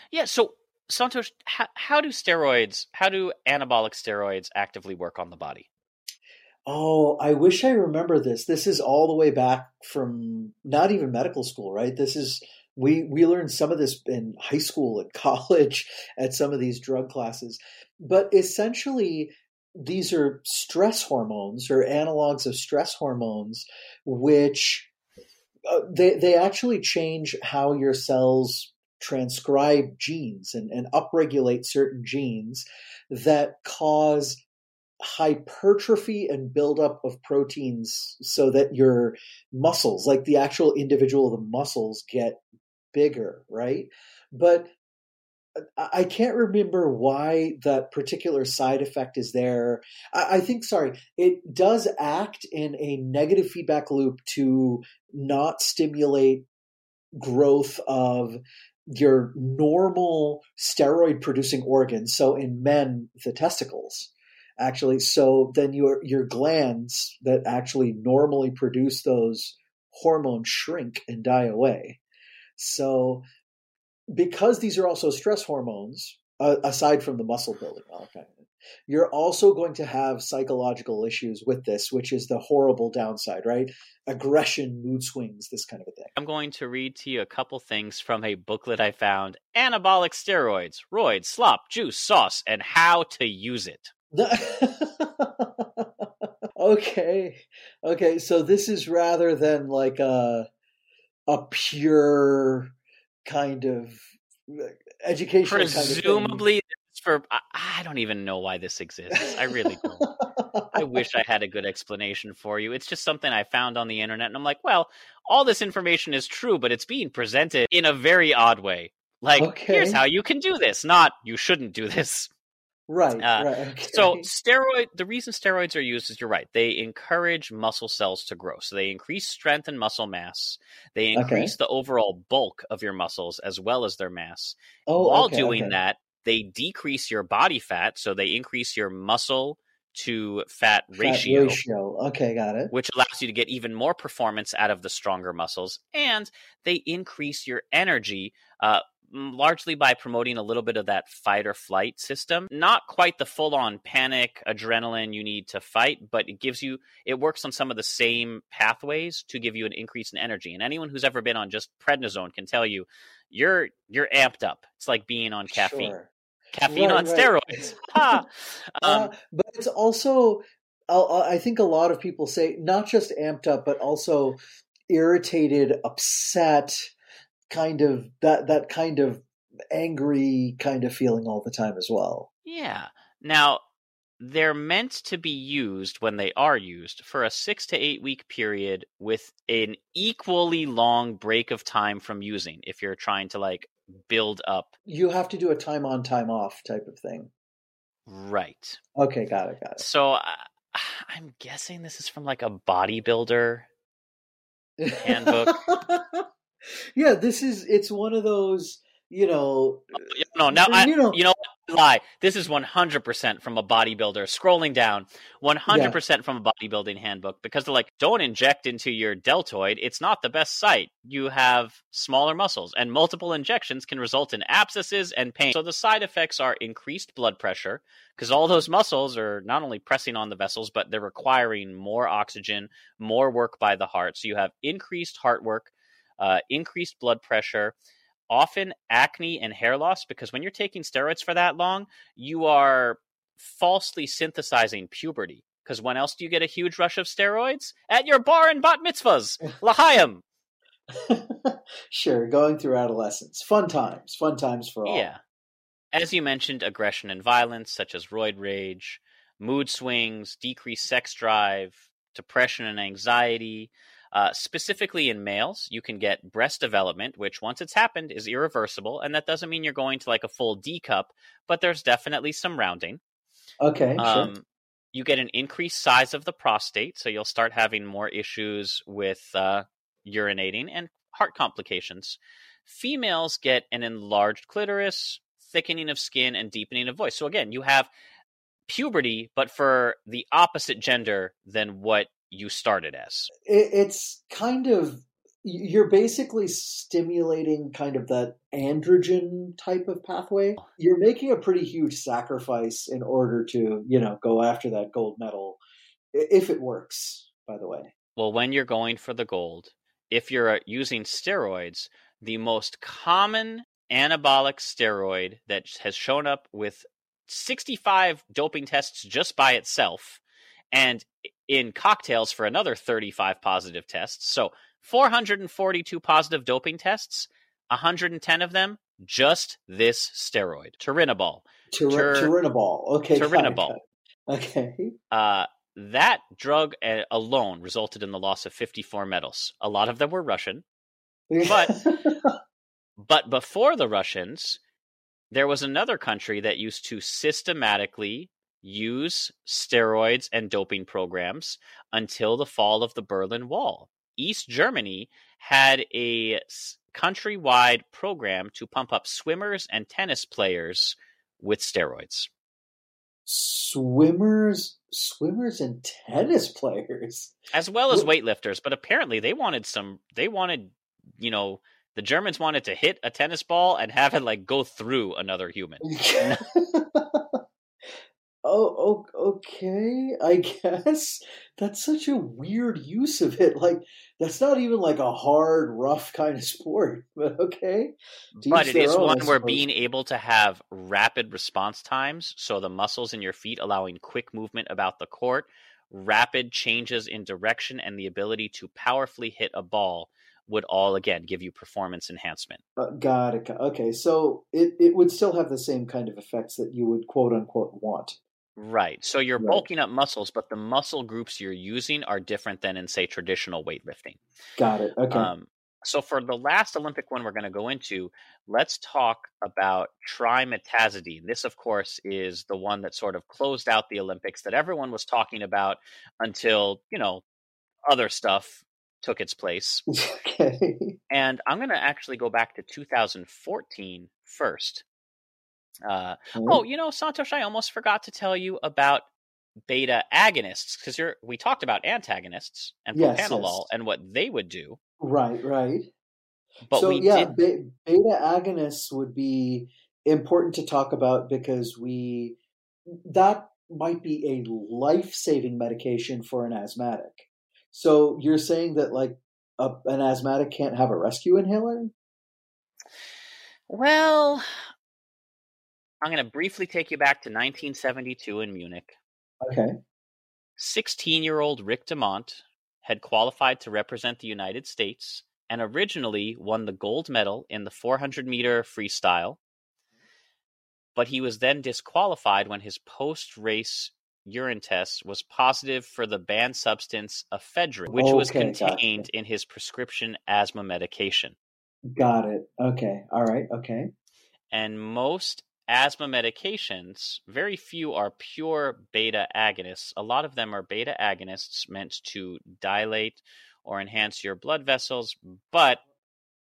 Yeah. So Santosh, how, how do steroids, how do anabolic steroids actively work on the body? Oh, I wish I remember this. This is all the way back from not even medical school, right? This is we we learned some of this in high school and [laughs] college at some of these drug classes. But essentially these are stress hormones or analogs of stress hormones which uh, they they actually change how your cells transcribe genes and, and upregulate certain genes that cause hypertrophy and buildup of proteins so that your muscles, like the actual individual of the muscles, get bigger, right? But I can't remember why that particular side effect is there. I, think, sorry, it does act in a negative feedback loop to not stimulate growth of your normal steroid producing organs. So in men, the testicles actually. So then your your glands that actually normally produce those hormones shrink and die away. So because these are also stress hormones, uh, aside from the muscle building okay, you're also going to have psychological issues with this, which is the horrible downside, right? Aggression, mood swings, this kind of a thing. I'm going to read to you a couple things from a booklet I found Anabolic Steroids, Roids, Slop, Juice, Sauce, and How to Use It. [laughs] okay. Okay, so this is rather than like a a pure kind of educational presumably kind of for I don't even know why this exists. I really don't. I [laughs] wish I had a good explanation for you. It's just something I found on the internet and I'm like, well, all this information is true, but it's being presented in a very odd way. Like, okay. here's how you can do this, not you shouldn't do this. Right, uh, right. [laughs] Okay. So steroid the reason steroids are used is you're right. They encourage muscle cells to grow. So they increase strength and muscle mass. They increase okay. the overall bulk of your muscles as well as their mass. Oh, While okay, doing that, they decrease your body fat, so they increase your muscle to fat, fat ratio. ratio. Okay, got it. Which allows you to get even more performance out of the stronger muscles, and they increase your energy. Uh, largely by promoting a little bit of that fight or flight system. Not quite the full on panic, adrenaline you need to fight, but it gives you, it works on some of the same pathways to give you an increase in energy. And anyone who's ever been on just prednisone can tell you, you're you're amped up. It's like being on caffeine. Sure. Caffeine right, on right. steroids. [laughs] um, uh, but it's also, I think a lot of people say, not just amped up, but also irritated, upset, kind of that that kind of angry kind of feeling all the time as well. Yeah. Now, they're meant to be used when they are used for a six to eight week period with an equally long break of time from using if you're trying to like build up. You have to do a time on, time off type of thing. Right. Okay, got it, got it. So uh, [sighs] I'm guessing this is from like a bodybuilder [laughs] handbook. [laughs] yeah, this is it's one of those, you know. Oh, no, now I, you know, you know, lie. This is one hundred percent from a bodybuilder. Scrolling down, one hundred percent from a bodybuilding handbook because they're like, don't inject into your deltoid. It's not the best site. You have smaller muscles, and multiple injections can result in abscesses and pain. So the side effects are increased blood pressure because all those muscles are not only pressing on the vessels, but they're requiring more oxygen, more work by the heart. So you have increased heart work uh, increased blood pressure, often acne and hair loss, because when you're taking steroids for that long, you are falsely synthesizing puberty. Because when else do you get a huge rush of steroids? At your bar and bat mitzvahs, [laughs] L'chaim. [laughs] sure, going through adolescence. Fun times. Fun times for all. Yeah. As you mentioned, aggression and violence, such as roid rage, mood swings, decreased sex drive, depression and anxiety, uh, specifically in males, you can get breast development, which once it's happened is irreversible, and that doesn't mean you're going to like a full D cup, but there's definitely some rounding. Okay. Um, sure. You get an increased size of the prostate, so you'll start having more issues with uh, urinating and heart complications. Females get an enlarged clitoris, thickening of skin, and deepening of voice. So again, you have puberty, but for the opposite gender than what you started as. It's kind of you're basically stimulating kind of that androgen type of pathway. You're making a pretty huge sacrifice in order to, you know, go after that gold medal if it works, by the way. Well, when you're going for the gold, if you're uh, using steroids, the most common anabolic steroid that has shown up with 65 doping tests just by itself and in cocktails for another 35 positive tests. So 442 positive doping tests, 110 of them just this steroid, turinabol. Tur- turinabol. Okay. Turinabol. Okay. Uh, that drug uh, alone resulted in the loss of 54 medals. A lot of them were Russian. But- [laughs] But before the Russians, there was another country that used to systematically use steroids and doping programs until the fall of the Berlin Wall. East Germany had a countrywide program to pump up swimmers and tennis players with steroids. swimmers, swimmers, and tennis players. as well as weightlifters. But apparently, they wanted some. They wanted, you know, the Germans wanted to hit a tennis ball and have it like go through another human. [laughs] oh, okay. I [laughs] guess that's such a weird use of it. Like that's not even like a hard, rough kind of [laughs] sport. But okay. To But it is own, one where being able to have rapid response times, so the muscles in your feet allowing quick movement about the court, rapid changes in direction, and the ability to powerfully hit a ball would all again give you performance enhancement. Uh, got it. Okay, so it, it would still have the same kind of effects that you would quote unquote want. Right. So you're Right. bulking up muscles, but the muscle groups you're using are different than in, say, traditional weightlifting. Got it. Okay. Um, so for the last Olympic one we're going to go into, let's talk about trimetazidine. This, of course, is the one that sort of closed out the Olympics that everyone was talking about until you know other stuff took its place. [laughs] okay. And I'm going to actually go back to 2014 first. Uh, oh, you know, Santosh, I almost forgot to tell you about beta agonists because you're we talked about antagonists and Yes, propranolol yes. and what they would do, right, right. but so we yeah, did be- beta agonists would be important to talk about because we that might be a life-saving medication for an asthmatic. So you're saying that like a, an asthmatic can't have a rescue inhaler? Well, I'm going to briefly take you back to 1972 in Munich. Okay. 16 year old Rick DeMont had qualified to represent the United States and originally won the gold medal in the 400 meter freestyle. But he was then disqualified when his post race urine test was positive for the banned substance ephedrine, which was Okay, gotcha. contained in his prescription asthma medication. Got it. Okay. All right. Okay. and most asthma medications, very few are pure beta agonists. A lot of them are beta agonists meant to dilate or enhance your blood vessels, but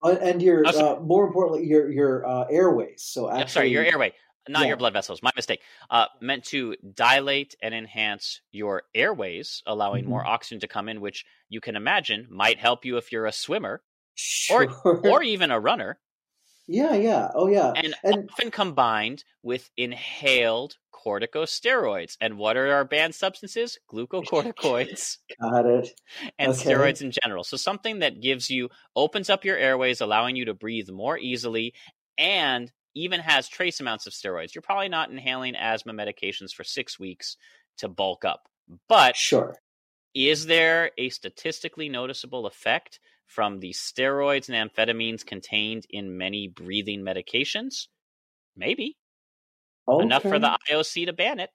Uh, and your uh, more importantly your your uh, airways. So actually, I'm sorry, your airway, not yeah. your blood vessels. My mistake. Uh, meant to dilate and enhance your airways, allowing Mm-hmm. more oxygen to come in, which you can imagine might help you if you're a swimmer Sure. or even a runner. Yeah, yeah. Oh, yeah. and, And- often combined with inhaled corticosteroids. And what are our banned substances? Glucocorticoids [laughs] Got it. [laughs] and Okay. steroids in general. So something that gives you opens up your airways, allowing you to breathe more easily, and even has trace amounts of steroids. You're probably not inhaling asthma medications for six weeks to bulk up, but Sure. is there a statistically noticeable effect from the steroids and amphetamines contained in many breathing medications? Maybe. Enough for the IOC to ban it.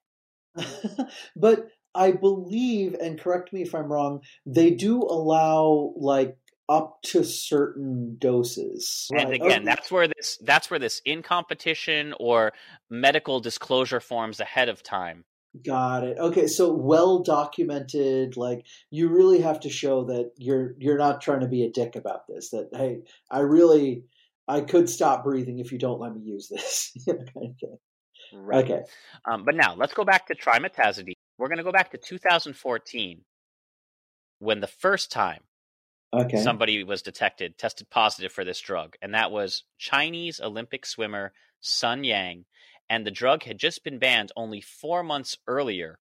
[laughs] but I believe, and correct me if I'm wrong, they do allow like up to certain doses. And Right. again, Oh, that's where this that's where this in competition or medical disclosure forms ahead of time. Got it. Okay, so well documented. Like you really have to show that you're you're not trying to be a dick about this. That hey, I really I could stop breathing if you don't let me use this. [laughs] okay. Right. Okay. Um, but now let's go back to trimetazidine. We're going to go back to 2014 when the first time Okay. somebody was detected, tested positive for this drug, and that was Chinese Olympic swimmer Sun Yang. And the drug had just been banned only four months earlier.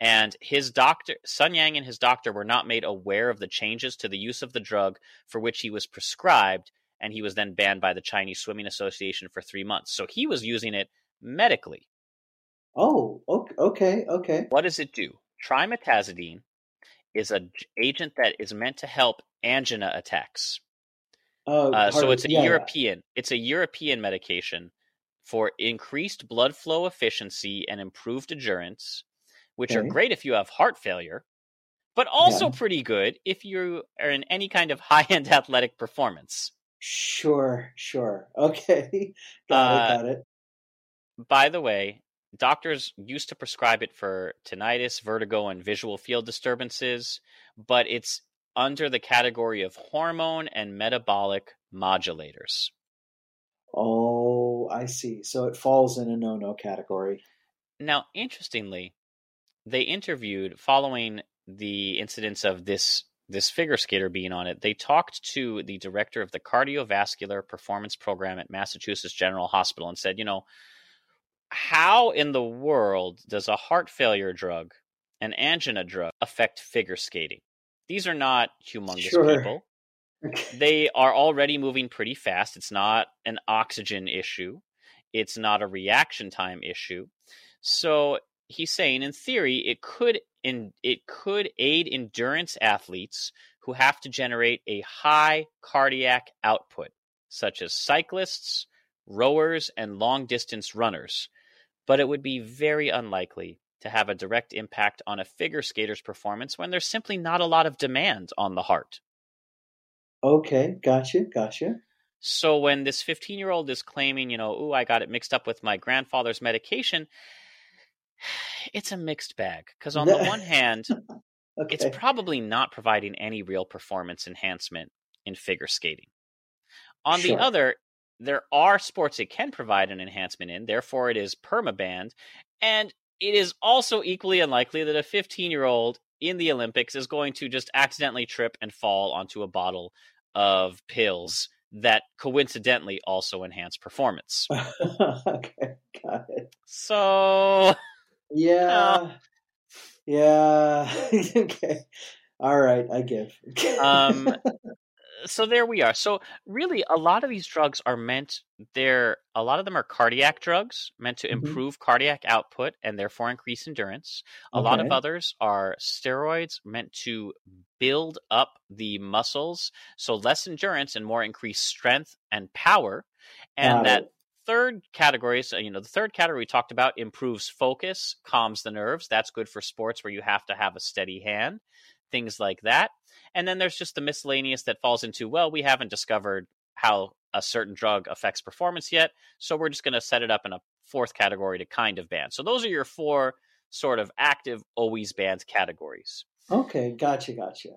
And his doctor, Sun Yang and his doctor were not made aware of the changes to the use of the drug for which he was prescribed. And he was then banned by the Chinese Swimming Association for three months. So he was using it medically. Oh, okay, okay. What does it do? Trimetazidine is an agent that is meant to help angina attacks. Uh, Uh, so it's a yeah, yeah. European. It's a European medication for increased blood flow efficiency and improved endurance. which are great if you have heart failure, but also Yeah. pretty good if you are in any kind of [laughs] high end athletic performance. Sure, sure. Okay. [laughs] got Uh, it, got it. By the way, doctors used to prescribe it for tinnitus, vertigo, and visual field disturbances, but it's under the category of hormone and metabolic modulators. Oh, I see. So it falls in a no-no category. Now, interestingly, they interviewed following the incidents of this this figure skater being on it. They talked to the director of the cardiovascular performance program at Massachusetts General Hospital and said, you know, how in the world does a heart failure drug, an angina drug, affect figure skating? These are not humongous Sure. people. They are already moving pretty fast. It's not an oxygen issue. It's not a reaction time issue. So he's saying in theory it could in it could aid endurance athletes who have to generate a high cardiac output, such as cyclists, rowers, and long distance runners. But it would be very unlikely to have a direct impact on a figure skater's performance when there's simply not a lot of demand on the heart. Okay, gotcha, gotcha. So when this 15 year old is claiming, you know, ooh, I got it mixed up with my grandfather's medication, [sighs] it's a mixed bag. Because on the [laughs] one hand, Okay. it's probably not providing any real performance enhancement in figure skating. On Sure. the other, there are sports it can provide an enhancement in, therefore, it is permabanned. And it is also equally unlikely that a 15 year old in the Olympics is going to just accidentally trip and fall onto a bottle of pills that coincidentally also enhance performance. [laughs] okay, got it. So, Yeah. Yeah. [laughs] okay. All right, I give. um, [laughs] so there we are. So really, a lot of these drugs are meant. They're a lot of them are cardiac drugs meant to Mhm. improve cardiac output and therefore increase endurance. A lot of others are steroids meant to build up the muscles, so less endurance and more increased strength and power. And that third category, so you know, the third category we talked about improves focus, calms the nerves. That's good for sports where you have to have a steady hand, things like that. And then there's just the miscellaneous that falls into, well, we haven't discovered how a certain drug affects performance yet, so we're just going to set it up in a fourth category to kind of ban. So those are your four sort of active, always banned categories. Okay, gotcha, gotcha.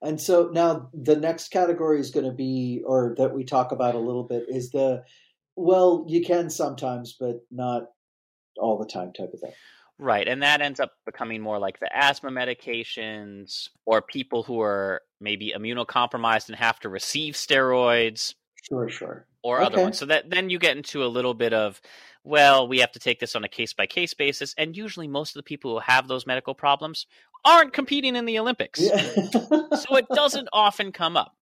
And so now the next category is going to be, or that we talk about a little bit, is the, well, you can sometimes, but not all the time type of thing. Right, and that ends up becoming more like the asthma medications or people who are maybe immunocompromised and have to receive steroids Sure, sure. or other ones. So that then you get into a little bit of, well, we have to take this on a case by case basis, and usually most of the people who have those medical problems aren't competing in the Olympics, Yeah. [laughs] so it doesn't often come up.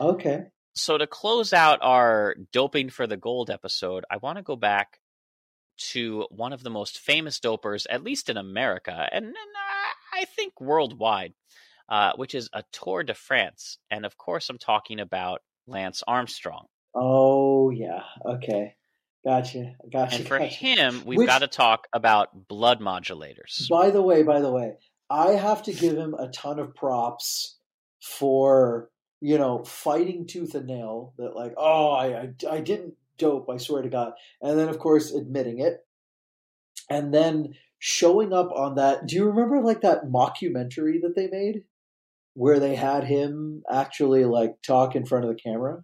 Okay. So to close out our doping for the gold episode, I want to go back to one of the most famous dopers, at least in America, and, and I think worldwide, uh, which is a Tour de France, and of course I'm talking about Lance Armstrong. Oh, yeah. Okay. Gotcha. Gotcha. And for gotcha. him, we've Which- got to talk about blood modulators. By the way, by the way, I have to give him a ton of props for you know fighting tooth and nail that like oh I, I I didn't dope I swear to God. And then of course admitting it. And then showing up on that do you remember like that mockumentary that they made? Where they had him actually like talk in front of the camera?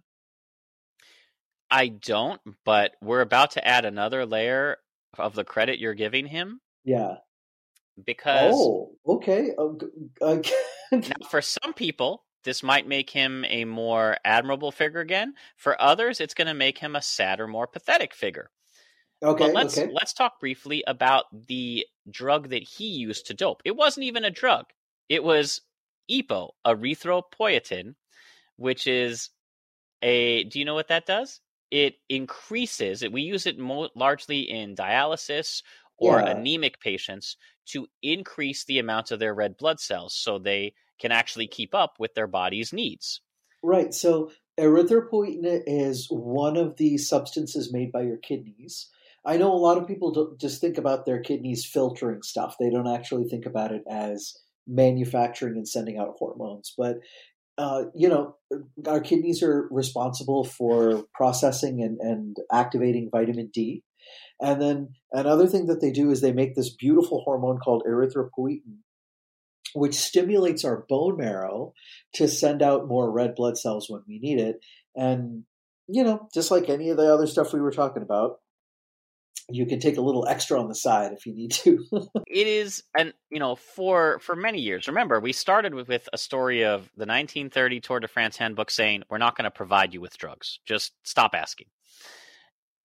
I don't, but we're about to add another layer of the credit you're giving him. Yeah. Because oh okay. Uh, uh, [laughs] Now, for some people, this might make him a more admirable figure again. For others, it's going to make him a sadder, more pathetic figure. okay but let's okay let's talk briefly about the drug that he used to dope. It wasn't even a drug. It was EPO, erythropoietin, which is a. Do you know what that does? It increases. We use it mo- largely in dialysis or Yeah. anemic patients to increase the amount of their red blood cells, so they can actually keep up with their body's needs. Right. So erythropoietin is one of the substances made by your kidneys I know a lot of people just think about their kidneys filtering stuff. They don't actually think about it as manufacturing and sending out hormones. But uh, you know, our kidneys are responsible for processing and, and activating vitamin D. And then another thing that they do is they make this beautiful hormone called erythropoietin, which stimulates our bone marrow to send out more red blood cells when we need it. And, you know, just like any of the other stuff we were talking about, you can take a little extra on the side if you need to. [laughs] it is, and you know, for for many years. Remember, we started with, with a story of the 1930 Tour de France handbook saying we're not going to provide you with drugs. Just stop asking.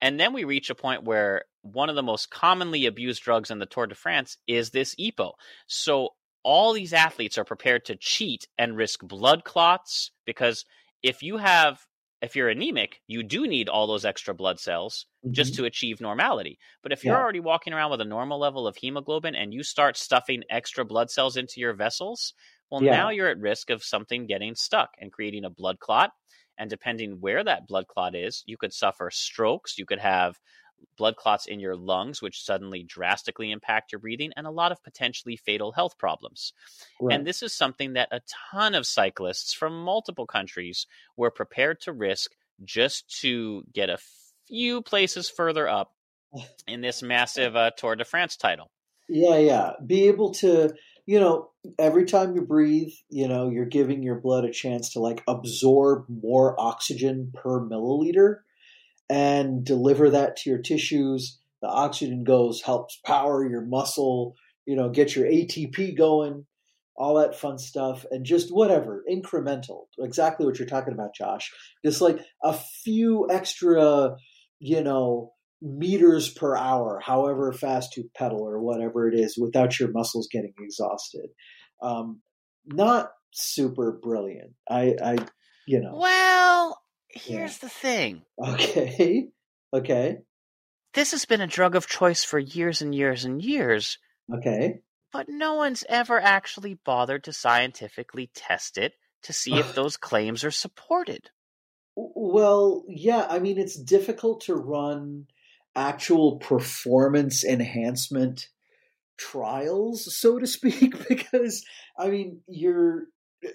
And then we reach a point where one of the most commonly abused drugs in the Tour de France is this EPO. So all these athletes are prepared to cheat and risk blood clots because if you have if you're anemic, you do need all those extra blood cells mm-hmm. just to achieve normality. But if you're already walking around with a normal level of hemoglobin and you start stuffing extra blood cells into your vessels, well, yeah. now you're at risk of something getting stuck and creating a blood clot. And depending where that blood clot is, you could suffer strokes, you could have blood clots in your lungs, which suddenly drastically impact your breathing, and a lot of potentially fatal health problems. Right. And this is something that a ton of cyclists from multiple countries were prepared to risk just to get a few places further up [sighs] in this massive uh, Tour de France title. Yeah, yeah. Be able to, you know, every time you breathe, you know, you're giving your blood a chance to like absorb more oxygen per milliliter and deliver that to your tissues. The oxygen goes, helps power your muscle, you know, get your ATP going, all that fun stuff, and just whatever, incremental. Exactly what you're talking about, Josh. Just like a few extra, you know, meters per hour, however fast you pedal or whatever it is, without your muscles getting exhausted. Um, not super brilliant. I, I, you know. Well, here's yeah. the thing. Okay. [laughs] Okay. This has been a drug of choice for years and years and years. Okay. But no one's ever actually bothered to scientifically test it to see if [sighs] those claims are supported. Well, yeah, I mean, it's difficult to run actual performance enhancement trials, so to speak, [laughs] because I mean, you're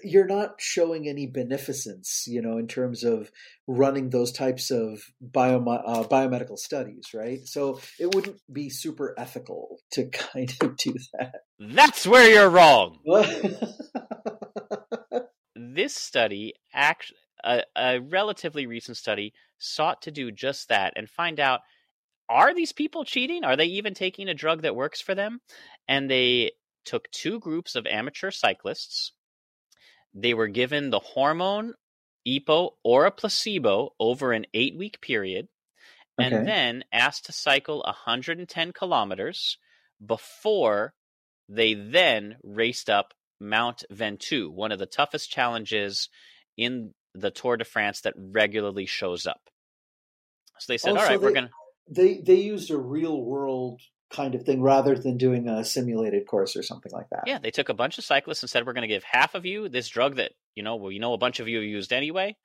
you're not showing any beneficence, you know, in terms of running those types of bio, uh, biomedical studies, right? So it wouldn't be super ethical to [laughs] kind of do that. That's where you're wrong. [laughs] this study, actually, a, a relatively recent study, sought to do just that and find out are these people cheating? Are they even taking a drug that works for them? And they took two groups of amateur cyclists they were given the hormone, EPO, or a placebo over an eight week period, and okay. then asked to cycle 110 kilometers before they then raced up Mount Ventoux, one of the toughest challenges in the Tour de France that regularly shows up. So they said, oh, "All right, so we're going to." They they used a real world kind of thing rather than doing a simulated course or something like that. Yeah, they took a bunch of cyclists and said, we're going to give half of you this drug that, you know, well, you know, a bunch of you used anyway.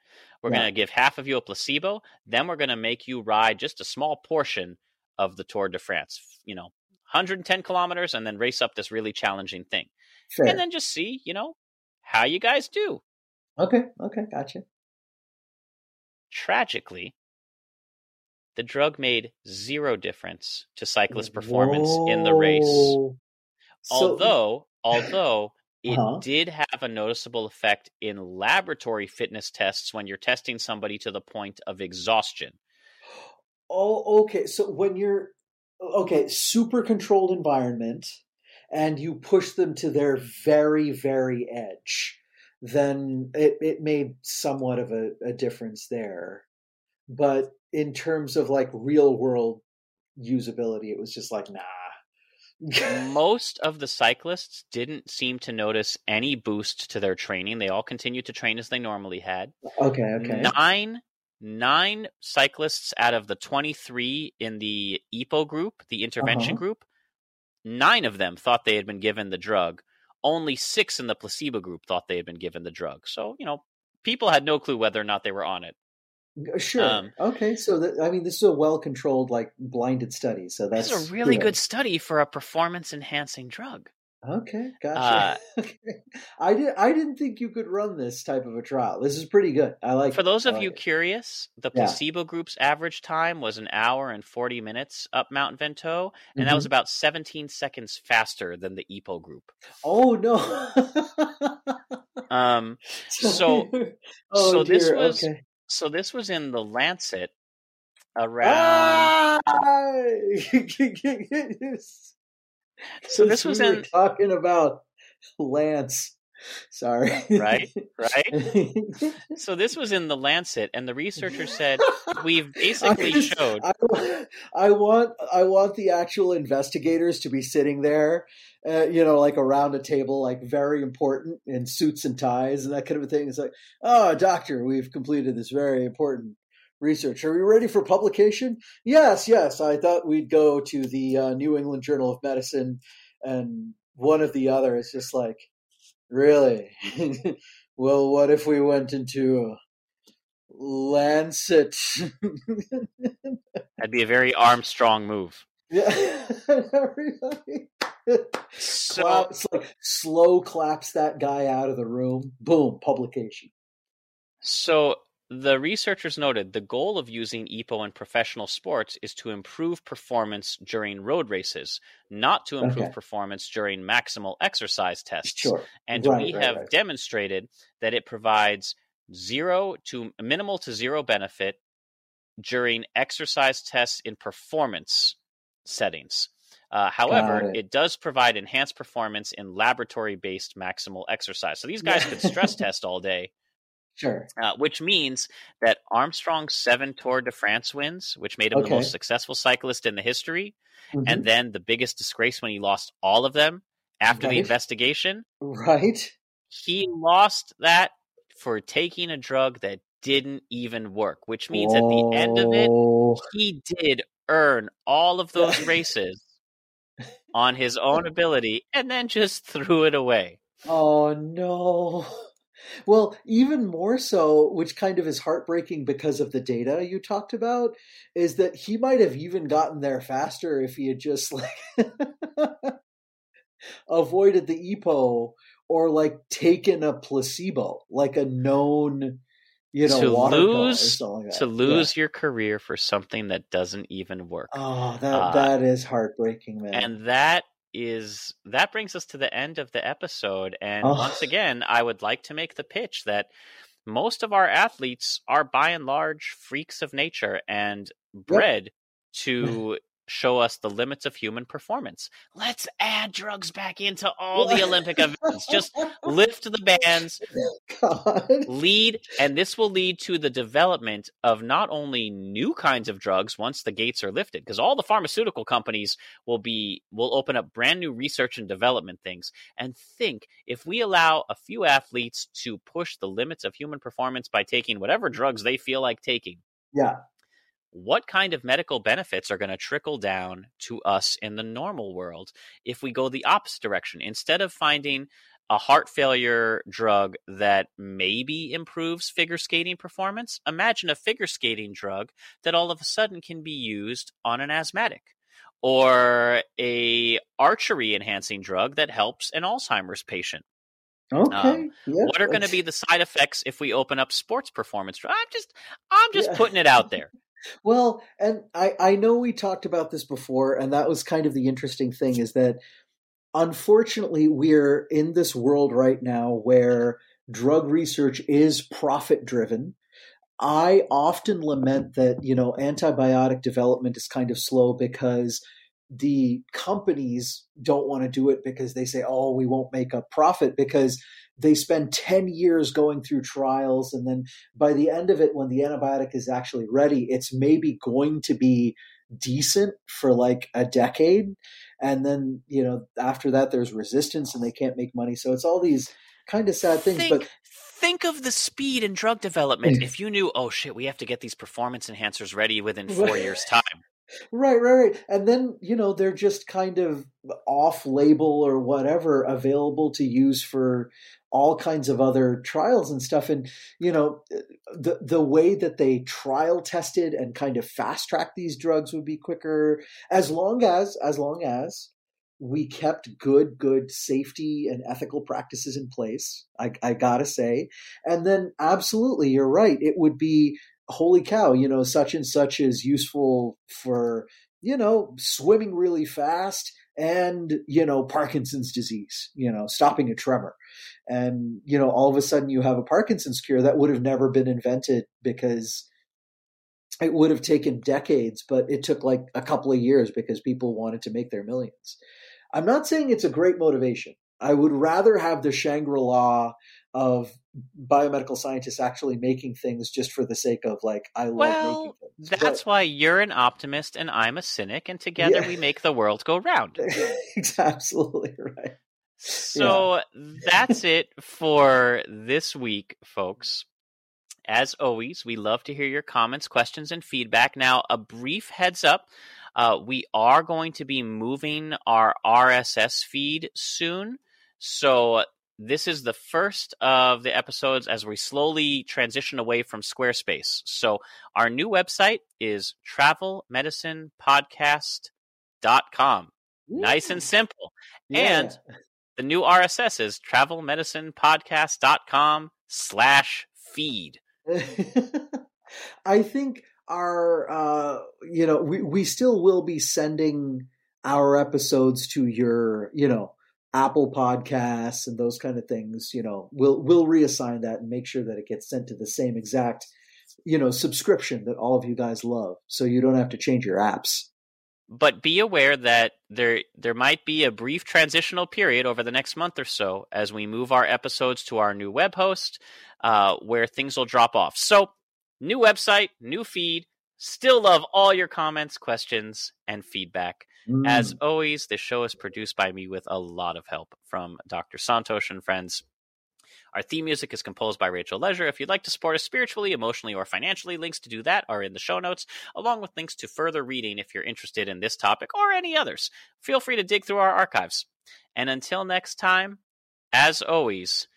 We're yeah. going to give half of you a placebo. Then we're going to make you ride just a small portion of the Tour de France, you know, 110 kilometers and then race up this really challenging thing. Fair. And then just see, you know, how you guys do. Okay. Okay. Gotcha. Tragically, the drug made zero difference to cyclist performance Whoa. in the race. So, although, although [coughs] it uh-huh. did have a noticeable effect in laboratory fitness tests when you're testing somebody to the point of exhaustion. [gasps] Oh, okay. So when you're okay, super controlled environment and you push them to their very, very edge, then it, it made somewhat of a, a difference there. But in terms of like real world usability, it was just like, nah. [laughs] Most of the cyclists didn't seem to notice any boost to their training. They all continued to train as they normally had. Okay, okay. Nine nine cyclists out of the 23 in the EPO group, the intervention uh-huh. group, nine of them thought they had been given the drug. Only six in the placebo group thought they had been given the drug. So, you know, people had no clue whether or not they were on it. Sure. Um, okay. So that, I mean, this is a well controlled, like blinded study. So that's a really good study for a performance enhancing drug. Okay, gotcha. Uh, [laughs] I did. I didn't think you could run this type of a trial. This is pretty good. I like. For those of like you it. curious, the placebo group's average time was an hour and forty minutes up Mount Ventoux, and mm-hmm. that was mm-hmm. about seventeen seconds faster than the EPO group. Oh no! um. [laughs] So. oh, so dear. this was. Okay. So this was in the Lancet around. Ah! [laughs] so this was in talking about Lance. [laughs] Sorry. Right, right. [laughs] so this was in the Lancet, and the researchers said we've [laughs] basically I just, showed. I, I, want, I want the actual investigators to be sitting there, uh, you know, like around a table, like very important in suits and ties and that kind of a thing. It's like, oh, doctor, we've completed this very important research. Are we ready for publication? Yes, yes. I thought we'd go to the uh, New England Journal of Medicine and one of the other. It's just like, really? [laughs] well, what if we went into Lancet? That'd be a very Armstrong move. [laughs] Yeah, [laughs] everybody. So, like slow claps that guy out of the room. Boom, publication. So the researchers noted the goal of using EPO in professional sports is to improve performance during road races, not to improve okay. performance during maximal exercise tests. Sure. And right, we right, have right. demonstrated that it provides zero to minimal to zero benefit during exercise tests in performance settings. Uh, however, it. it. does provide enhanced performance in laboratory based maximal exercise. So these guys could stress [laughs] test all day Sure. Uh, which means that Armstrong's seven Tour de France wins, which made him okay. the most successful cyclist in the history, mm-hmm. and then the biggest disgrace when he lost all of them after right. the investigation. Right. He lost that for taking a drug that didn't even work, which means at the end of it, oh. he did earn all of those races on his own [laughs] ability and then just [laughs] threw it away. Oh no. Well, even more so, which kind of is heartbreaking because of the data you talked about, is that he might have even gotten there faster if he had just like [laughs] avoided the EPO or like taken a placebo, like a known, you know, to lose like to lose yeah. your career for something that doesn't even work. Oh, that uh, that is heartbreaking, man. And that is that brings us to the end of the episode. And oh. once again, I would like to make the pitch that most of our athletes are by and large freaks of nature and bred yep. [laughs] to show us the limits of human performance. Let's add drugs back into all the Olympic events. Just [laughs] lift the bans, God. lead, and this will lead to the development of not only new kinds of drugs once the gates are lifted, because all the pharmaceutical companies will be will open up brand new research and development things. And think if we allow a few athletes to push the limits of human performance by taking whatever drugs they feel like taking. Yeah what kind of medical benefits are going to trickle down to us in the normal world if we go the opposite direction? Instead of finding a heart failure drug that maybe improves figure skating performance, imagine a figure skating drug that all of a sudden can be used on an asthmatic or a archery enhancing drug that helps an Alzheimer's patient. Okay. Um, what are going to be the side effects if we open up sports performance? I'm just, I'm just yeah. putting it out there. Well, and I, I know we talked about this before, and that was kind of the interesting thing is that unfortunately we're in this world right now where drug research is profit driven. I often lament that, you know, antibiotic development is kind of slow because the companies don't want to do it because they say, oh, we won't make a profit because they spend 10 years going through trials and then by the end of it when the antibiotic is actually ready it's maybe going to be decent for like a decade. And then you know after that there's resistance and they can't make money. So it's all these kind of sad things think, but think of the speed in drug development. Mm. If you knew oh shit we have to get these performance enhancers ready within [laughs] 4 years time Right, right, right. And then, you know, they're just kind of off label or whatever available to use for all kinds of other trials and stuff. And, you know, the the way that they trial tested and kind of fast track these drugs would be quicker as long as as long as we kept good good safety and ethical practices in place I, I gotta say and then absolutely you're right it would be holy cow you know such and such is useful for you know swimming really fast and you know parkinson's disease you know stopping a tremor. And you know all of a sudden you have a parkinson's cure that would have never been invented because it would have taken decades but it took like a couple of years because people wanted to make their millions. I'm not saying it's a great motivation i would rather have the shangri-la of biomedical scientists actually making things just for the sake of like I love well, making things. That's But- why you're an optimist and I'm a cynic, and together Yeah. we make the world go round. [laughs] absolutely right. So that's it for this week, folks. As always, we love to hear your comments, questions, and feedback. Now, a brief heads up uh, we are going to be moving our RSS feed soon. So, this is the first of the episodes as we slowly transition away from Squarespace. So, our new website is travelmedicinepodcast.com. Nice and simple. And [laughs] the new RSS is travelmedicinepodcast.com slash feed. [laughs] I think our uh you know we we still will be sending our episodes to your you know Apple podcasts and those kind of things you know we'll we'll reassign that and make sure that it gets sent to the same exact you know subscription that all of you guys love so you don't have to change your apps But be aware that there there might be a brief transitional period over the next month or so as we move our episodes to our new web host, uh, where things will drop off. So, new website, new feed. Still love all your comments, questions, and feedback. As Mm. always, this show is produced by me with a lot of help from Dr. Santosh and friends. Our theme music is composed by Rachel Leisure. If you'd like to support us spiritually, emotionally, or financially, links to do that are in the show notes, along with links to further reading if you're interested in this topic or any others. Feel free to dig through our archives. And until next time, as always,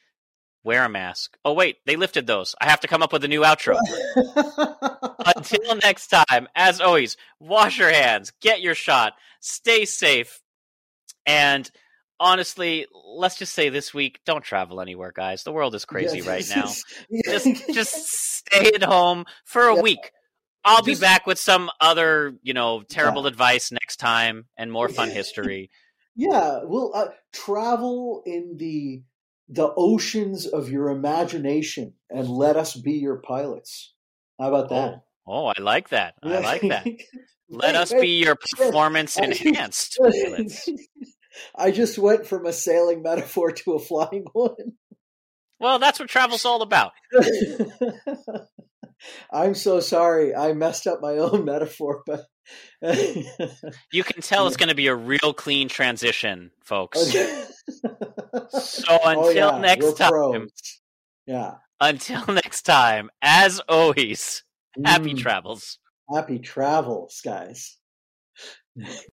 wear a mask. Oh, wait, they lifted those. I have to come up with a new outro. [laughs] Until next time, as always, wash your hands, get your shot, stay safe, and honestly, let's just say this week, don't travel anywhere, guys. The world is crazy Yeah, right now. [laughs] yeah. Just just stay at home for a Yeah. week. I'll be Just- back with some other, you know, terrible advice next time and more fun [laughs] history. Yeah, we'll uh, travel in the the oceans of your imagination and let us be your pilots. How about oh, that? Oh, I like that. I like that. [laughs] Let us be your performance enhanced pilots. [laughs] I just went from a sailing metaphor to a flying one. Well, that's what travel's all about. [laughs] I'm so sorry. I messed up my own metaphor, but You can tell it's going to be a real clean transition, folks. Okay. So [laughs] until Oh, yeah, next we're time, pros. Yeah. until next time, as always, happy Mm, travels. happy travels, guys. [laughs]